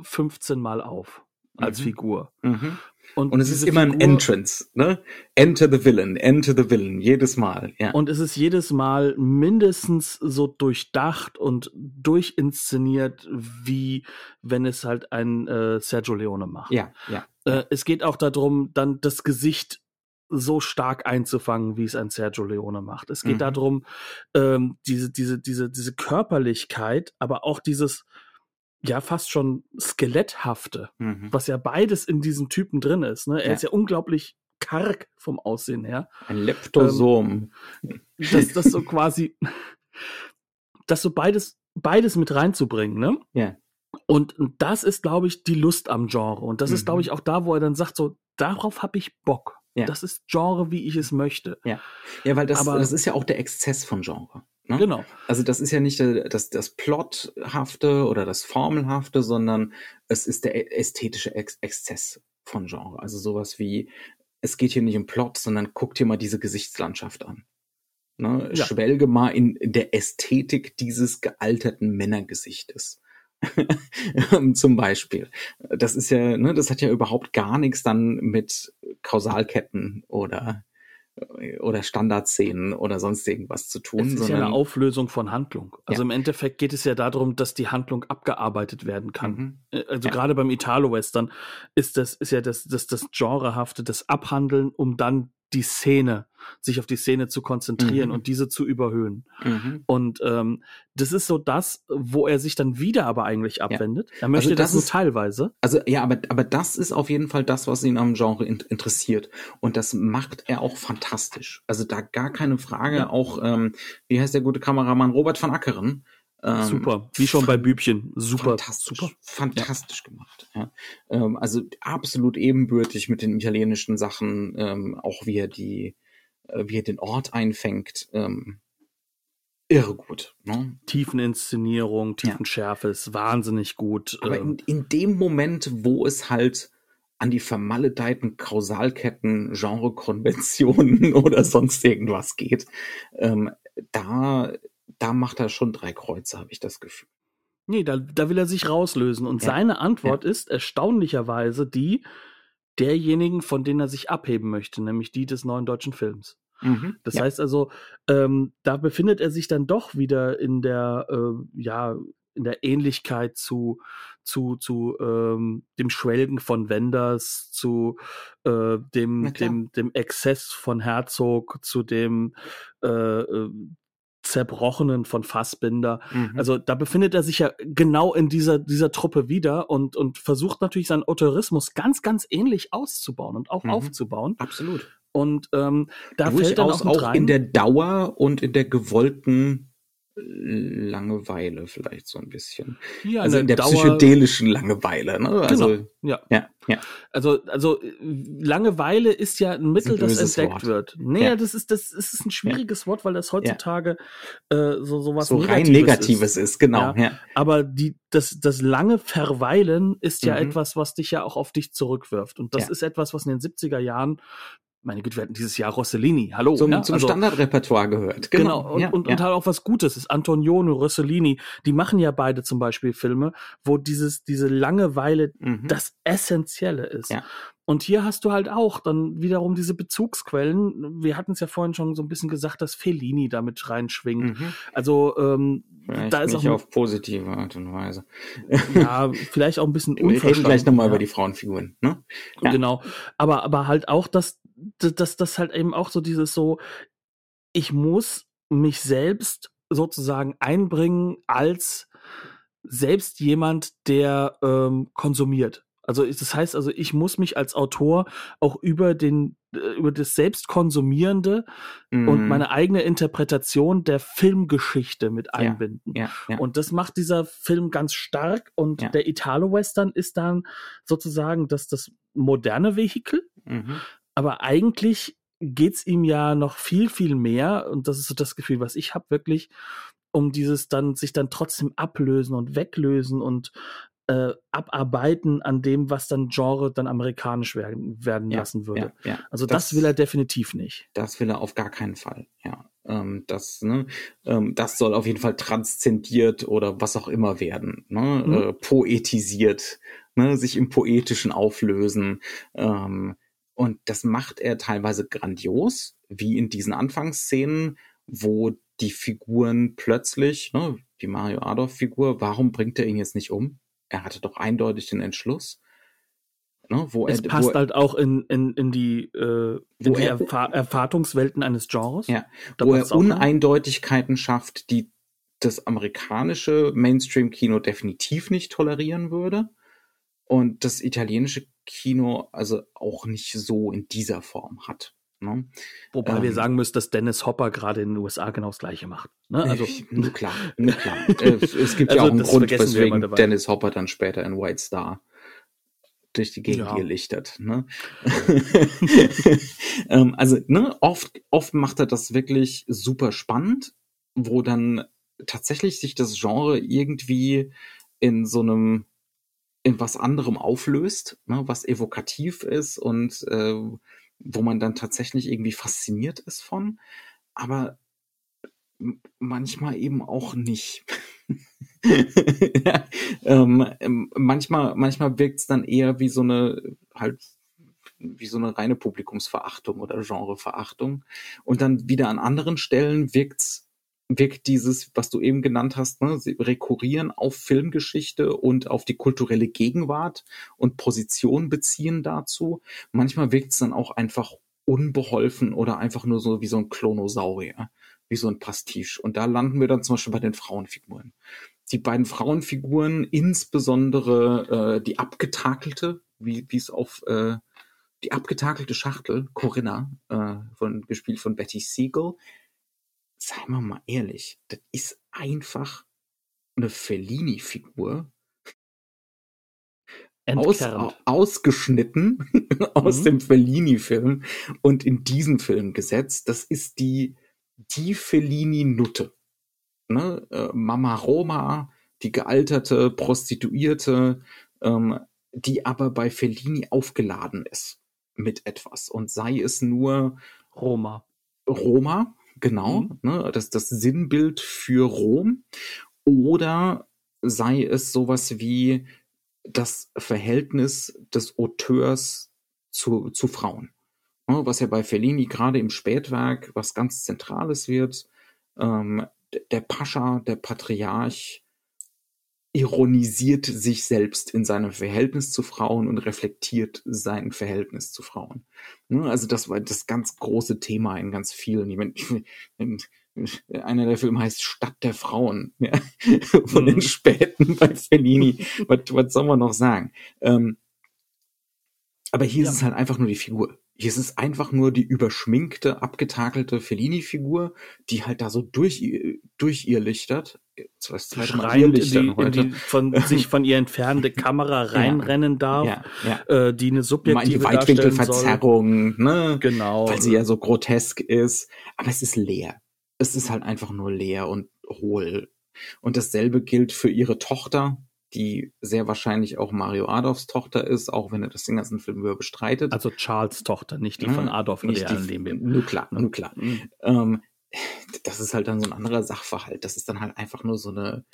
15 Mal auf als mhm. Figur. Mhm. Und, und es ist immer Figur, ein Entrance, ne? Enter the Villain, enter the Villain, jedes Mal, ja. Und es ist jedes Mal mindestens so durchdacht und durchinszeniert, wie wenn es halt ein äh, Sergio Leone macht. Ja, ja. Äh, es geht auch darum, dann das Gesicht so stark einzufangen, wie es ein Sergio Leone macht. Es geht mhm. darum, ähm, diese, diese, diese, diese Körperlichkeit, aber auch dieses, ja fast schon skeletthafte, mhm. was ja beides in diesem Typen drin ist. Ne? Er ja. ist ja unglaublich karg vom Aussehen her. Ein Leptosom. Ähm, das, das so quasi, das so beides, beides mit reinzubringen, ne? Ja. Und das ist, glaube ich, die Lust am Genre. Und das mhm. ist, glaube ich, auch da, wo er dann sagt, so, darauf habe ich Bock. Ja. Das ist Genre, wie ich es möchte. Ja, ja weil das, Aber, das ist ja auch der Exzess von Genre. Ne? Genau. Also das ist ja nicht das, das Plothafte oder das Formelhafte, sondern es ist der ästhetische Ex Exzess von Genre. Also sowas wie, es geht hier nicht um Plot, sondern guckt dir mal diese Gesichtslandschaft an. Ne? Ja. Schwelge mal in, in der Ästhetik dieses gealterten Männergesichtes. Zum Beispiel. Das ist ja, ne, das hat ja überhaupt gar nichts dann mit Kausalketten oder oder Standardszenen oder sonst irgendwas zu tun. Es ist ja eine Auflösung von Handlung. Also ja. im Endeffekt geht es ja darum, dass die Handlung abgearbeitet werden kann. Mhm. Äh, also ja. gerade beim Italo-Western ist das, ist ja das, das, das Genrehafte, das Abhandeln, um dann die Szene, sich auf die Szene zu konzentrieren mhm. und diese zu überhöhen. Mhm. Und ähm, das ist so das, wo er sich dann wieder aber eigentlich abwendet. Ja. Er möchte also das, das nur ist, teilweise. Also ja, aber, aber das ist auf jeden Fall das, was ihn am Genre in, interessiert. Und das macht er auch fantastisch. Also da gar keine Frage. Ja. Auch, ähm, wie heißt der gute Kameramann Robert van Ackeren? Ähm, super, wie schon bei Bübchen. Super, fantastisch, super. fantastisch ja. gemacht. Ja. Ähm, also absolut ebenbürtig mit den italienischen Sachen, ähm, auch wie er die, wie er den Ort einfängt. Ähm, irre gut. Ne? Tiefeninszenierung, Tiefenschärfe ja. ist wahnsinnig gut. Aber in, ähm. in dem Moment, wo es halt an die vermaledeiten Kausalketten, Genrekonventionen oder sonst irgendwas geht. Ähm, da, da macht er schon drei Kreuze, habe ich das Gefühl. Nee, da, da will er sich rauslösen. Und Ja. seine Antwort Ja. ist erstaunlicherweise die derjenigen, von denen er sich abheben möchte, nämlich die des neuen deutschen Films. Mhm. Das ja. heißt also, ähm, da befindet er sich dann doch wieder in der, äh, ja, in der Ähnlichkeit zu, zu, zu ähm, dem Schwelgen von Wenders, zu äh, dem, dem, dem Exzess von Herzog, zu dem äh, äh, Zerbrochenen von Fassbinder. Mhm. Also da befindet er sich ja genau in dieser, dieser Truppe wieder und, und versucht natürlich seinen Autorismus ganz, ganz ähnlich auszubauen und auch Mhm. aufzubauen. Absolut. Und ähm, da fällt dann Durchaus auch, auch rein, in der Dauer und in der gewollten Langeweile vielleicht so ein bisschen. ja, also in der Dauer- psychedelischen Langeweile. Ne? Also, Genau. Ja, ja, ja. also also äh, Langeweile ist ja ein Mittel, das böses entdeckt Wort. wird. Nee, Ja. das ist das ist ein schwieriges Wort, weil das heutzutage äh, so sowas so rein Negatives ist, genau. Ja. Ja. Aber die, das, das lange Verweilen ist ja Mhm. etwas, was dich ja auch auf dich zurückwirft. Und das Ja. ist etwas, was in den 70er Jahren, meine Güte, wir hatten dieses Jahr Rossellini, hallo. Zum, ja? zum Also- Standardrepertoire gehört. Genau, Genau. und, ja, und, ja. und halt auch was Gutes ist. Antonioni, Rossellini, die machen ja beide zum Beispiel Filme, wo dieses, diese Langeweile Mhm. das Essentielle ist. Ja. Und hier hast du halt auch dann wiederum diese Bezugsquellen. Wir hatten es ja vorhin schon so ein bisschen gesagt, dass Fellini damit reinschwingt. Mhm. Also ähm, Vielleicht da ist nicht auch auf positive Art und Weise. ja, vielleicht auch ein bisschen Wir reden unverstanden. gleich nochmal ja. über die Frauenfiguren. Ne? Ja. Genau. Aber, aber halt auch, dass, dass das halt eben auch so dieses so, ich muss mich selbst sozusagen einbringen als selbst jemand, der ähm, konsumiert. Also das heißt also, ich muss mich als Autor auch über den äh, über das Selbstkonsumierende und Mhm. meine eigene Interpretation der Filmgeschichte mit einbinden. ja, ja. Und das macht dieser Film ganz stark. Und Ja. der Italo-Western ist dann sozusagen das, das moderne Vehikel. Mhm. Aber eigentlich geht's ihm ja noch viel, viel mehr. Und das ist so das Gefühl, was ich habe, wirklich um dieses dann, sich dann trotzdem ablösen und weglösen und äh, abarbeiten an dem, was dann Genre dann amerikanisch werden, werden Ja, lassen würde. Ja, ja. Also das, will er definitiv nicht. Das will er auf gar keinen Fall. Ja, ähm, das, ne, ähm, das soll auf jeden Fall transzendiert oder was auch immer werden, ne, Mhm. äh, poetisiert, ne, sich im Poetischen auflösen. Ähm, und das macht er teilweise grandios, wie in diesen Anfangsszenen, wo die Figuren plötzlich, ne, die Mario Adolf-Figur, warum bringt er ihn jetzt nicht um? Er hatte doch eindeutig den Entschluss. Ne, wo Es er, passt wo, halt auch in, in, in die, äh, in die er- Erfa Erwartungswelten eines Genres. Ja, Da wo er ne? Uneindeutigkeiten schafft, die das amerikanische Mainstream-Kino definitiv nicht tolerieren würde und das italienische Kino also auch nicht so in dieser Form hat. Ne? Wobei wir Ähm, sagen müssen, dass Dennis Hopper gerade in den USA genau das Gleiche macht. Ne? Also, nur klar, nur klar. Äh, es gibt ja Also auch einen Grund, wir weswegen. Dennis Hopper dann später in White Star durch die Gegend Ja. gelichtert. Ne? ähm, also ne, oft, oft macht er das wirklich super spannend, wo dann tatsächlich sich das Genre irgendwie in so einem in was anderem auflöst, ne, was evokativ ist und äh, wo man dann tatsächlich irgendwie fasziniert ist von, aber manchmal eben auch nicht. ja, ähm, ähm, manchmal manchmal wirkt es dann eher wie so eine halt wie so eine reine Publikumsverachtung oder Genreverachtung und dann wieder an anderen Stellen wirkt's wirkt dieses, was du eben genannt hast, ne, sie rekurrieren auf Filmgeschichte und auf die kulturelle Gegenwart und Position beziehen dazu. Manchmal wirkt es dann auch einfach unbeholfen oder einfach nur so wie so ein Klonosaurier, wie so ein Pastiche. Und da landen wir dann zum Beispiel bei den Frauenfiguren. Die beiden Frauenfiguren, insbesondere äh, die abgetakelte, wie es auf äh, die abgetakelte Schachtel, Corinna, äh, von, gespielt von Betty Siegel, seien wir mal ehrlich, das ist einfach eine Fellini-Figur, aus, ausgeschnitten aus Mhm. dem Fellini-Film und in diesen Film gesetzt. Das ist die, die Fellini-Nutte. Ne? Äh, Mama Roma, die gealterte Prostituierte, ähm, die aber bei Fellini aufgeladen ist mit etwas. Und sei es nur Roma. Roma, genau, mhm. ne, das, das Sinnbild für Rom. Oder sei es sowas wie das Verhältnis des Auteurs zu, zu Frauen. Ne, was ja bei Fellini gerade im Spätwerk was ganz Zentrales wird. Ähm, der Pascha, der Patriarch, ironisiert sich selbst in seinem Verhältnis zu Frauen und reflektiert sein Verhältnis zu Frauen. Ne, also das war das ganz große Thema in ganz vielen. Ich meine, einer der Filme heißt Stadt der Frauen ja, von den mhm. späten bei Fellini. was, was soll man noch sagen? Ähm, aber hier ja. ist es halt einfach nur die Figur. Hier ist es einfach nur die überschminkte, abgetakelte Fellini-Figur, die halt da so durch, durch ihr lichtert. Zweite Mal in die, in die von sich von ihr entfernte Kamera reinrennen ja, darf, ja, ja. Äh, die eine subjektive die Weitwinkelverzerrung, ne? Genau. Weil sie ja so grotesk ist. Aber es ist leer. Es ist halt einfach nur leer und hohl. Und dasselbe gilt für ihre Tochter, die sehr wahrscheinlich auch Mario Adolfs Tochter ist, auch wenn er das den ganzen Film über bestreitet. Also Charles Tochter, nicht die von Adolf im realen Leben. Nur klar, nur klar. Mhm. Ähm, das ist halt dann so ein anderer Sachverhalt. Das ist dann halt einfach nur so eine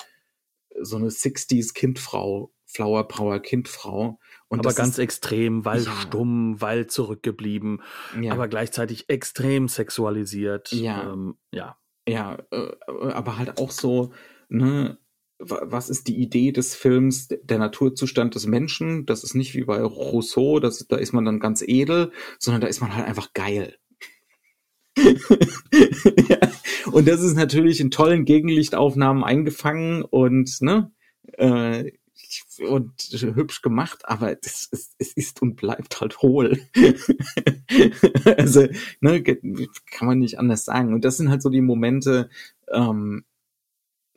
so eine 60s Kindfrau, Flower Power Kindfrau. Und aber ganz ist, extrem, weil ja. stumm, weil zurückgeblieben, ja. aber gleichzeitig extrem sexualisiert. Ja. Ähm, ja. Ja, äh, aber halt auch so, ne, was ist die Idee des Films, der Naturzustand des Menschen? Das ist nicht wie bei Rousseau, das, da ist man dann ganz edel, sondern da ist man halt einfach geil. ja. Und das ist natürlich in tollen Gegenlichtaufnahmen eingefangen und ne äh, und hübsch gemacht, aber es, es, es ist und bleibt halt hohl. also ne, kann man nicht anders sagen. Und das sind halt so die Momente, ähm,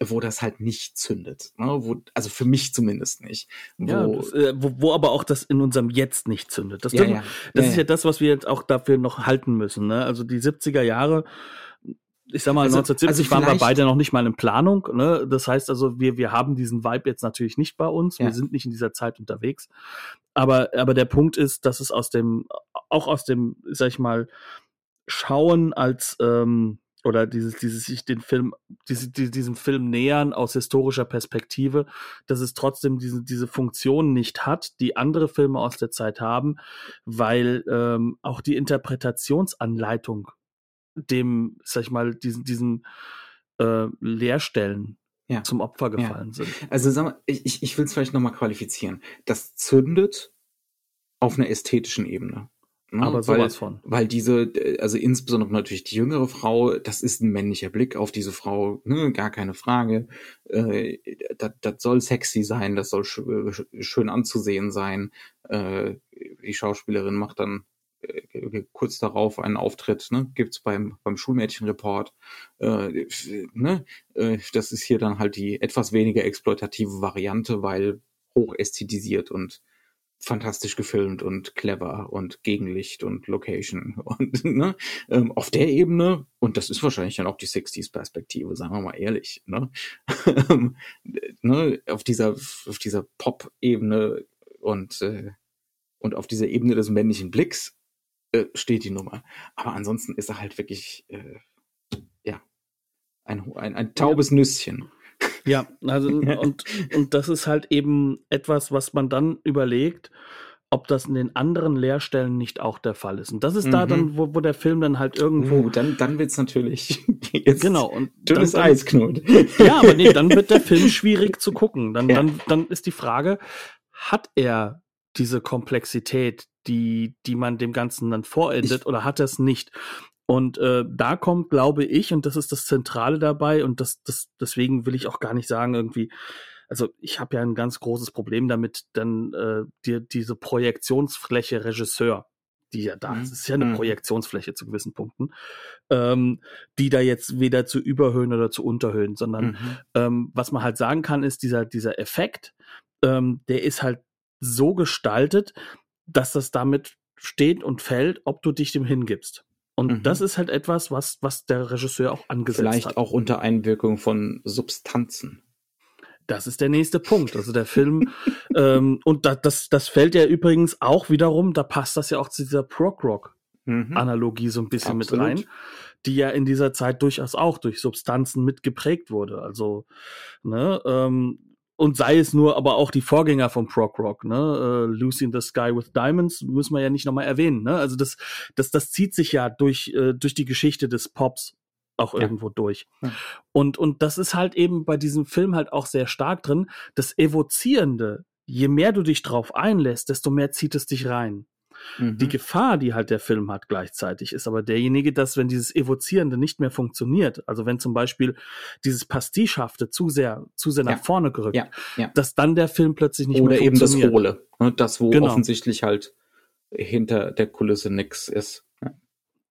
wo das halt nicht zündet. Ne? Wo, also für mich zumindest nicht. Wo, ja, das, äh, wo, wo aber auch das in unserem Jetzt nicht zündet. Das, ja, dürfen, ja. das ja, ist ja, das, was wir jetzt auch dafür noch halten müssen. Ne? Also die 70er Jahre, ich sag mal, also, 1970 also waren wir beide noch nicht mal in Planung. Ne? Das heißt also, wir, wir haben diesen Vibe jetzt natürlich nicht bei uns. Wir sind nicht in dieser Zeit unterwegs. Aber, aber der Punkt ist, dass es aus dem, auch aus dem, sag ich mal, Schauen als ähm, oder dieses, dieses sich den Film, diese, die, diesem Film nähern aus historischer Perspektive, dass es trotzdem diese, diese Funktion nicht hat, die andere Filme aus der Zeit haben, weil ähm, auch die Interpretationsanleitung dem, sag ich mal, diesen, diesen äh, Leerstellen ja. zum Opfer gefallen ja. sind. Also sag mal, ich, ich will es vielleicht nochmal qualifizieren. Das zündet auf einer ästhetischen Ebene. Ne? Aber sowas weil, von. Weil diese, also insbesondere natürlich die jüngere Frau, das ist ein männlicher Blick auf diese Frau, ne, gar keine Frage. Äh, das, das soll sexy sein, das soll sch schön anzusehen sein. Äh, die Schauspielerin macht dann äh, kurz darauf einen Auftritt, ne, gibt's beim beim Schulmädchenreport. Äh, ne, äh, das ist hier dann halt die etwas weniger exploitative Variante, weil hoch ästhetisiert und fantastisch gefilmt und clever und Gegenlicht und Location und ne, ähm, auf der Ebene und das ist wahrscheinlich dann auch die 60s Perspektive, sagen wir mal ehrlich, ne, ne auf dieser auf dieser Pop Ebene und äh, und auf dieser Ebene des männlichen Blicks äh, steht die Nummer, aber ansonsten ist er halt wirklich äh, ja ein ein, ein taubes Nüsschen. Ja, also und, und das ist halt eben etwas, was man dann überlegt, ob das in den anderen Lehrstellen nicht auch der Fall ist. Und das ist mhm. da dann, wo, wo der Film dann halt irgendwo. Uh, dann, dann wird's natürlich jetzt genau und dünnes dann, Eis knurrt. Ja, aber nee, dann wird der Film schwierig zu gucken. Dann, ja. dann, dann ist die Frage, hat er diese Komplexität, die, die man dem Ganzen dann vorendet, ich, oder hat er es nicht? Und äh, da kommt, glaube ich, und das ist das Zentrale dabei, und das, das, deswegen will ich auch gar nicht sagen, irgendwie, also ich habe ja ein ganz großes Problem damit, dann äh, dir diese Projektionsfläche Regisseur, die ja da ist, mhm. ist ja eine mhm. Projektionsfläche zu gewissen Punkten, ähm, die da jetzt weder zu überhöhen oder zu unterhöhen, sondern mhm. ähm, was man halt sagen kann, ist dieser, dieser Effekt, ähm, der ist halt so gestaltet, dass das damit steht und fällt, ob du dich dem hingibst. Und mhm. das ist halt etwas, was, was der Regisseur auch angesetzt Vielleicht hat. Vielleicht auch unter Einwirkung von Substanzen. Das ist der nächste Punkt. Also der Film, ähm, und da, das, das fällt ja übrigens auch wiederum, da passt das ja auch zu dieser Prog-Rock-Analogie so ein bisschen Absolut. mit rein, die ja in dieser Zeit durchaus auch durch Substanzen mit geprägt wurde. Also, ne, ähm, und sei es nur, aber auch die Vorgänger von Prog Rock, ne, äh, Lucy in the Sky with Diamonds, müssen wir ja nicht nochmal erwähnen, ne? Also das, das, das zieht sich ja durch, äh, durch die Geschichte des Pops auch Ja. irgendwo durch. Ja. Und, und das ist halt eben bei diesem Film halt auch sehr stark drin. Das Evozierende, je mehr du dich drauf einlässt, desto mehr zieht es dich rein. Mhm. Die Gefahr, die halt der Film hat gleichzeitig, ist aber derjenige, dass wenn dieses Evozierende nicht mehr funktioniert, also wenn zum Beispiel dieses Pastichhafte zu sehr, zu sehr Ja. nach vorne gerückt, Ja, ja. dass dann der Film plötzlich nicht Oder mehr eben das funktioniert. Hohle. Ne? Das, wo Genau. offensichtlich halt hinter der Kulisse nix ist. Ja.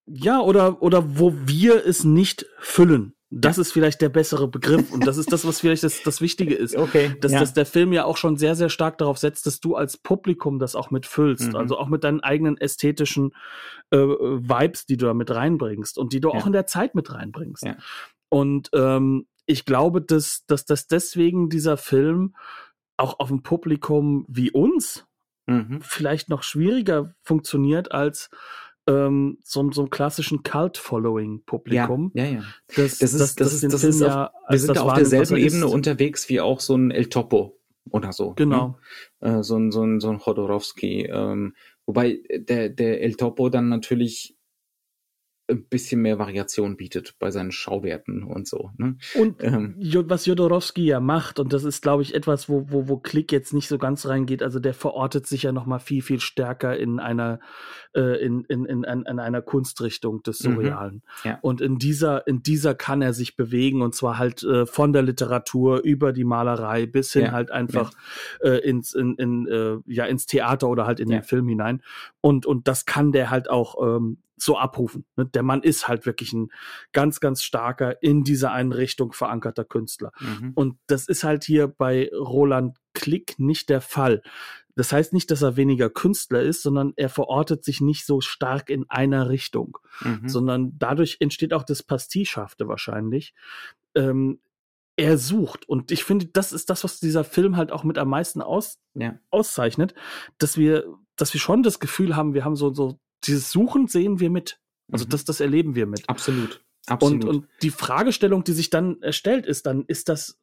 Ja, oder, oder wo wir es nicht füllen. Das ist vielleicht der bessere Begriff und das ist das, was vielleicht das, das Wichtige ist. Okay. dass, ja. dass der Film ja auch schon sehr, sehr stark darauf setzt, dass du als Publikum das auch mitfüllst. Mhm. Also auch mit deinen eigenen ästhetischen äh, Vibes, die du da mit reinbringst und die du Ja. auch in der Zeit mit reinbringst. Ja. Und ähm, ich glaube, dass, dass, dass deswegen dieser Film auch auf ein Publikum wie uns mhm. vielleicht noch schwieriger funktioniert als ähm, so, so einem klassischen Cult-Following-Publikum. Ja, ja, ja. Das, Das ist- das ist- den das Film ist auch- ja Wir sind das da auf derselben er Ebene ist. unterwegs wie auch so ein El Topo oder so. Genau. Ne? Äh, so ein, so ein, so ein Chodorowski. Ähm, wobei der, der El Topo dann natürlich ein bisschen mehr Variation bietet bei seinen Schauwerten und so. Ne? Und Ähm. Was Jodorowski ja macht, und das ist, glaube ich, etwas, wo, wo, wo Klick jetzt nicht so ganz reingeht, also der verortet sich ja noch mal viel, viel stärker in einer, äh, in, in, in, in, in einer Kunstrichtung des Mhm. Surrealen. Ja. Und in dieser, in dieser kann er sich bewegen, und zwar halt äh, von der Literatur über die Malerei bis hin Ja, halt einfach äh, ins, in, in, äh, ja, ins Theater oder halt in Ja. den Film hinein. Und, und das kann der halt auch ähm, so abrufen. Ne? Der Mann ist halt wirklich ein ganz, ganz starker in dieser einen Richtung verankerter Künstler. Mhm. Und das ist halt hier bei Roland Klick nicht der Fall. Das heißt nicht, dass er weniger Künstler ist, sondern er verortet sich nicht so stark in einer Richtung, Mhm. sondern dadurch entsteht auch das Pastichhafte wahrscheinlich. Ähm, er sucht. Und ich finde, das ist das, was dieser Film halt auch mit am meisten aus, Ja. auszeichnet, dass wir, dass wir schon das Gefühl haben, wir haben so, so, dieses Suchen sehen wir mit. Also Mhm. das, das erleben wir mit. Absolut. Und, Absolut. und die Fragestellung, die sich dann erstellt, ist dann, ist das,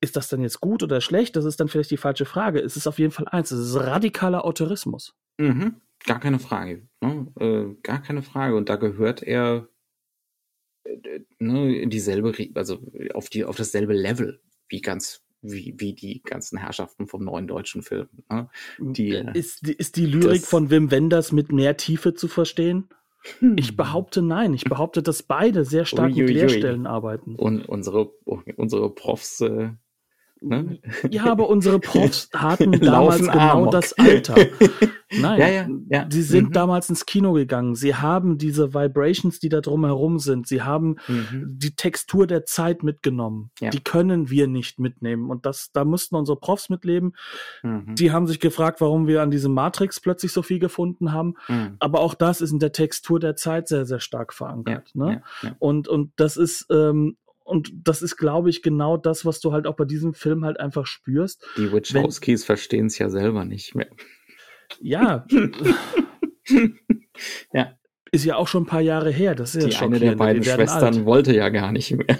ist das dann jetzt gut oder schlecht? Das ist dann vielleicht die falsche Frage. Es ist auf jeden Fall eins, es ist radikaler Autorismus. Mhm. Gar keine Frage. Ne? Äh, gar keine Frage. Und da gehört er äh, ne, in dieselbe, also auf die, auf dasselbe Level wie ganz, wie, wie die ganzen Herrschaften vom neuen deutschen Film. Ne? Die, äh, Ist, die- ist die Lyrik das- von Wim Wenders mit mehr Tiefe zu verstehen? Ich behaupte nein. Ich behaupte, dass beide sehr stark mit Uiuiui. Leerstellen arbeiten. Und unsere, unsere Profs, äh, ne? Ja, aber unsere Profs hatten damals genau Amok. das Alter. Nein, Ja, ja, ja. sie sind Mhm. damals ins Kino gegangen. Sie haben diese Vibrations, die da drumherum sind. Sie haben Mhm. die Textur der Zeit mitgenommen. Ja. Die können wir nicht mitnehmen. Und das, da mussten unsere Profs mitleben. Mhm. Die haben sich gefragt, warum wir an diesem Matrix plötzlich so viel gefunden haben. Mhm. Aber auch das ist in der Textur der Zeit sehr, sehr stark verankert. ne? Und, und das ist, ähm, und das ist, glaube ich, genau das, was du halt auch bei diesem Film halt einfach spürst. Die Wachowskis verstehen es ja selber nicht mehr. Ja, Ja. ist ja auch schon ein paar Jahre her. Das ist ja Die eine der beiden Schwestern alt. wollte ja gar nicht mehr.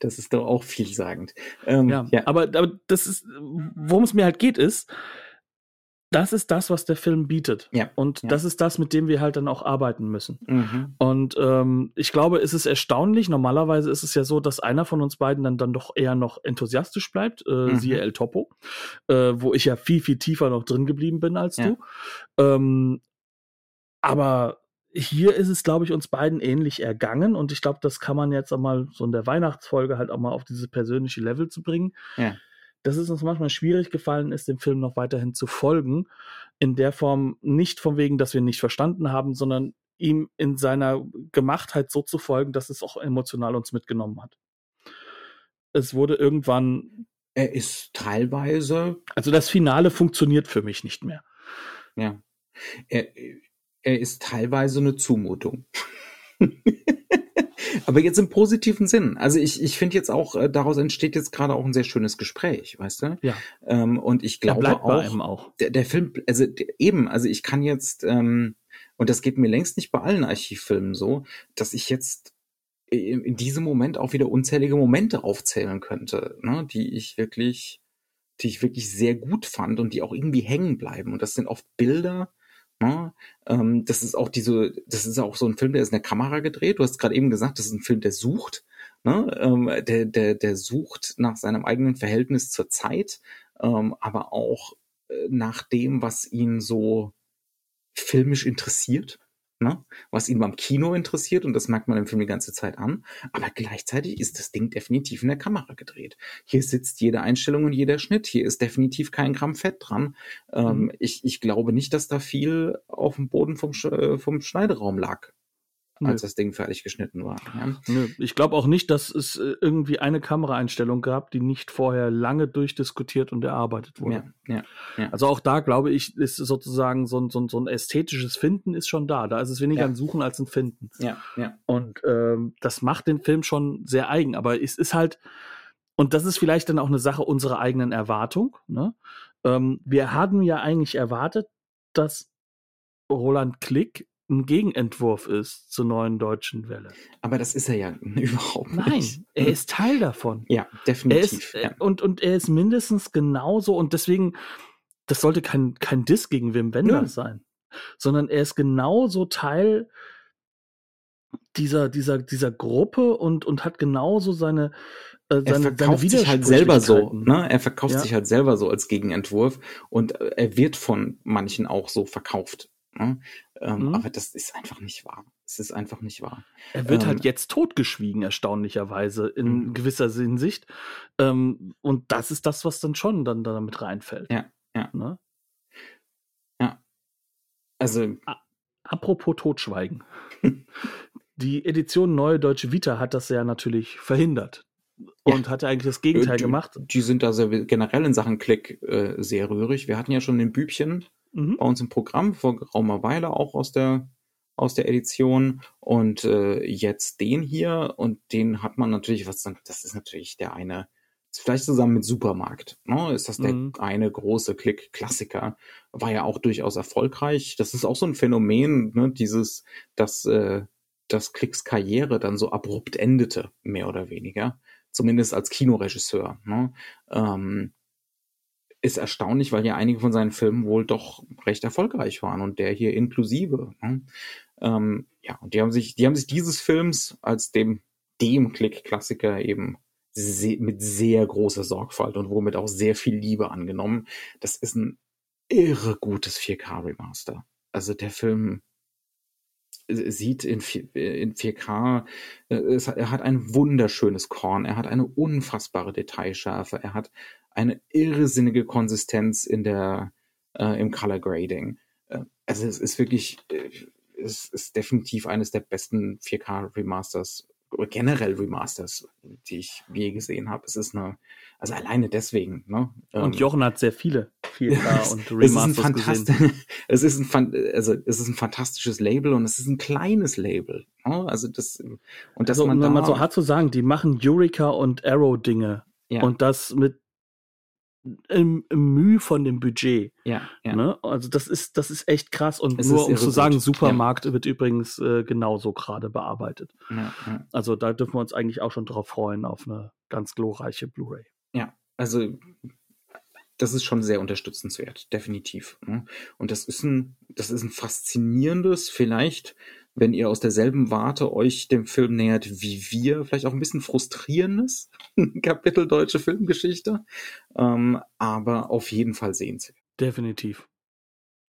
Das ist doch auch vielsagend. Ähm, Ja, ja. aber, aber das ist, worum es mir halt geht, ist, das ist das, was der Film bietet. Ja, Und ja. das ist das, mit dem wir halt dann auch arbeiten müssen. Mhm. Und ähm, ich glaube, es ist erstaunlich. Normalerweise ist es ja so, dass einer von uns beiden dann, dann doch eher noch enthusiastisch bleibt, äh, Mhm. siehe El Topo, äh, wo ich ja viel, viel tiefer noch drin geblieben bin als Ja. du. Ähm, aber hier ist es, glaube ich, uns beiden ähnlich ergangen. Und ich glaube, das kann man jetzt auch mal so in der Weihnachtsfolge halt auch mal auf dieses persönliche Level zu bringen. Ja. Dass es uns manchmal schwierig gefallen ist, dem Film noch weiterhin zu folgen. In der Form nicht von wegen, dass wir ihn nicht verstanden haben, sondern ihm in seiner Gemachtheit so zu folgen, dass es auch emotional uns mitgenommen hat. Es wurde irgendwann, Er ist teilweise, also das Finale funktioniert für mich nicht mehr. ja, er, er ist teilweise eine Zumutung. Aber jetzt im positiven Sinn. Also ich, ich finde jetzt auch, äh, daraus entsteht jetzt gerade auch ein sehr schönes Gespräch, weißt du? Ja. Ähm, und ich glaube bei auch, auch. Der, der Film, also der, eben, also ich kann jetzt, ähm, und das geht mir längst nicht bei allen Archivfilmen so, dass ich jetzt in, in diesem Moment auch wieder unzählige Momente aufzählen könnte, ne, die ich wirklich, die ich wirklich sehr gut fand und die auch irgendwie hängen bleiben. Und das sind oft Bilder, Ne? Ähm, das ist auch diese, das ist auch so ein Film, der ist in der Kamera gedreht. Du hast gerade eben gesagt, das ist ein Film, der sucht. Ne? Ähm, der, der, der sucht nach seinem eigenen Verhältnis zur Zeit, ähm, aber auch äh, nach dem, was ihn so filmisch interessiert ne? was ihn beim Kino interessiert und das merkt man im Film die ganze Zeit an. Aber gleichzeitig ist das Ding definitiv in der Kamera gedreht. Hier sitzt jede Einstellung und jeder Schnitt. Hier ist definitiv kein Gramm Fett dran. Ähm, mhm. ich, ich glaube nicht, dass da viel auf dem Boden vom, äh, vom Schneideraum lag als das Ding fertig geschnitten war. Ja. Nö. Ich glaube auch nicht, dass es äh, irgendwie eine Kameraeinstellung gab, die nicht vorher lange durchdiskutiert und erarbeitet wurde. Ja, ja, ja. Also auch da glaube ich, ist sozusagen so ein, so, ein, so ein ästhetisches Finden ist schon da. Da ist es weniger ein Suchen als ein Finden. Ja, ja. Und ähm, das macht den Film schon sehr eigen. Aber es ist halt, und das ist vielleicht dann auch eine Sache unserer eigenen Erwartung. Ne? Ähm, wir hatten ja eigentlich erwartet, dass Roland Klick ein Gegenentwurf ist zur neuen deutschen Welle. Aber das ist er ja überhaupt nicht. Nein, er ist Teil davon. Ja, definitiv. Ist, ja. Und, und er ist mindestens genauso und deswegen, das sollte kein, kein Diss gegen Wim Wenders ja. sein, sondern er ist genauso Teil dieser, dieser, dieser Gruppe und, und hat genauso seine, äh, seine, er verkauft sich halt selber so, ne? Er verkauft ja. sich halt selber so als Gegenentwurf und äh, er wird von manchen auch so verkauft. Ne? Ähm, mhm. Aber das ist einfach nicht wahr. Es ist einfach nicht wahr. Er wird halt ähm, halt jetzt totgeschwiegen, erstaunlicherweise, in mhm. gewisser Hinsicht. Ähm, und das ist das, was dann schon dann damit reinfällt. Ja, ja. Ne? Ja. Also. Apropos Totschweigen. Die Edition Neue Deutsche Vita hat das ja natürlich verhindert und ja. hatte eigentlich das Gegenteil die, gemacht. Die sind da sehr, generell in Sachen Klick äh, sehr rührig. Wir hatten ja schon den Bübchen mhm. bei uns im Programm vor geraumer Weile auch aus der aus der Edition und äh, jetzt den hier und den hat man natürlich, was dann, das ist natürlich der eine, vielleicht zusammen mit Supermarkt, ne, ist das der mhm. eine große Klick-Klassiker, war ja auch durchaus erfolgreich. Das ist auch so ein Phänomen, ne, dieses, dass, äh, dass Klicks Karriere dann so abrupt endete, mehr oder weniger, zumindest als Kinoregisseur. Ne. Ähm, ist erstaunlich, weil ja einige von seinen Filmen wohl doch recht erfolgreich waren und der hier inklusive. Ne? Ähm, ja, und die haben sich, die haben sich dieses Films als dem, dem Klick-Klassiker eben se mit sehr großer Sorgfalt und womit auch sehr viel Liebe angenommen. Das ist ein irre gutes 4K-Remaster. Also der Film sieht in, 4, in 4K, äh, es, er hat ein wunderschönes Korn, er hat eine unfassbare Detailschärfe, er hat eine irrsinnige Konsistenz in der, äh, im Color Grading. Äh, also es ist wirklich, äh, es ist definitiv eines der besten 4K Remasters oder generell Remasters, die ich je gesehen habe. Es ist eine, also alleine deswegen. Ne? Und ähm, Jochen hat sehr viele 4K und Remasters es ist gesehen. es ist ein, also es ist ein fantastisches Label und es ist ein kleines Label. Ne? Also das und dass also, man wenn da, man so hart zu sagen, die machen Eureka und Arrow Dinge ja. und das mit im, im Mühe von dem Budget. Ja, ja. Ne? Also das ist, das ist echt krass. Und es nur um zu sagen, gut. Supermarkt ja. wird übrigens äh, genauso gerade bearbeitet. Ja, ja. Also da dürfen wir uns eigentlich auch schon drauf freuen, auf eine ganz glorreiche Blu-ray. Ja, also das ist schon sehr unterstützenswert, definitiv. Ne? Und das ist ein, das ist ein faszinierendes, vielleicht wenn ihr aus derselben Warte euch dem Film nähert wie wir, vielleicht auch ein bisschen frustrierendes Kapitel deutsche Filmgeschichte, ähm, aber auf jeden Fall sehenswert. Definitiv.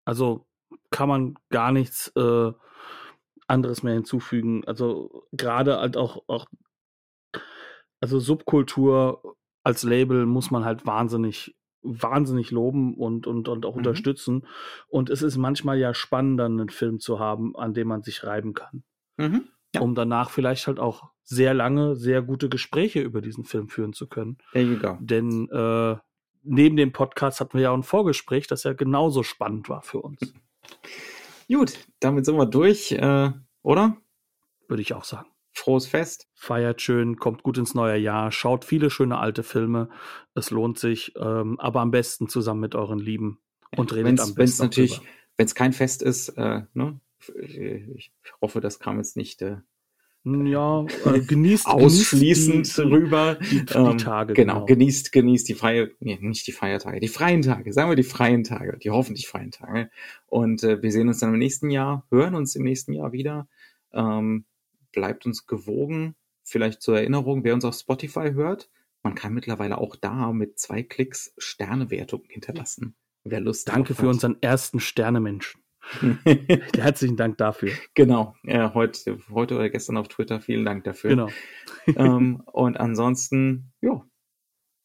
Also kann man gar nichts äh, anderes mehr hinzufügen. Also gerade halt auch, auch also Subkultur als Label muss man halt wahnsinnig wahnsinnig loben und, und, und auch mhm. unterstützen. Und es ist manchmal ja spannender, einen Film zu haben, an dem man sich reiben kann. Mhm. Ja. Um danach vielleicht halt auch sehr lange, sehr gute Gespräche über diesen Film führen zu können. There you go. Denn äh, neben dem Podcast hatten wir ja auch ein Vorgespräch, das ja genauso spannend war für uns. Gut, damit sind wir durch, äh, oder? Würde ich auch sagen. Frohes Fest. Feiert schön, kommt gut ins neue Jahr, schaut viele schöne alte Filme. Es lohnt sich, ähm, aber am besten zusammen mit euren Lieben und redet Wenn's, am besten. Wenn es natürlich, wenn es kein Fest ist, äh, ne? ich hoffe, das kam jetzt nicht äh, ja, äh, genießt ausschließend genießt die, rüber. Die, die ähm, Tage. Genau, genau, genießt, genießt die freie, nee, nicht die Feiertage, die freien Tage, sagen wir die freien Tage, die hoffentlich freien Tage. Und äh, wir sehen uns dann im nächsten Jahr, hören uns im nächsten Jahr wieder. Ähm, bleibt uns gewogen. Vielleicht zur Erinnerung, wer uns auf Spotify hört, man kann mittlerweile auch da mit zwei Klicks Sternewertungen hinterlassen. Wer Lust Danke für unseren ersten Sternemenschen. Herzlichen Dank dafür. Genau, äh, heute, heute oder gestern auf Twitter, vielen Dank dafür. Genau. ähm, und ansonsten, ja,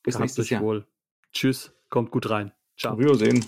bis Habt nächstes Jahr. Wohl. Tschüss, kommt gut rein. Ciao. Wiedersehen.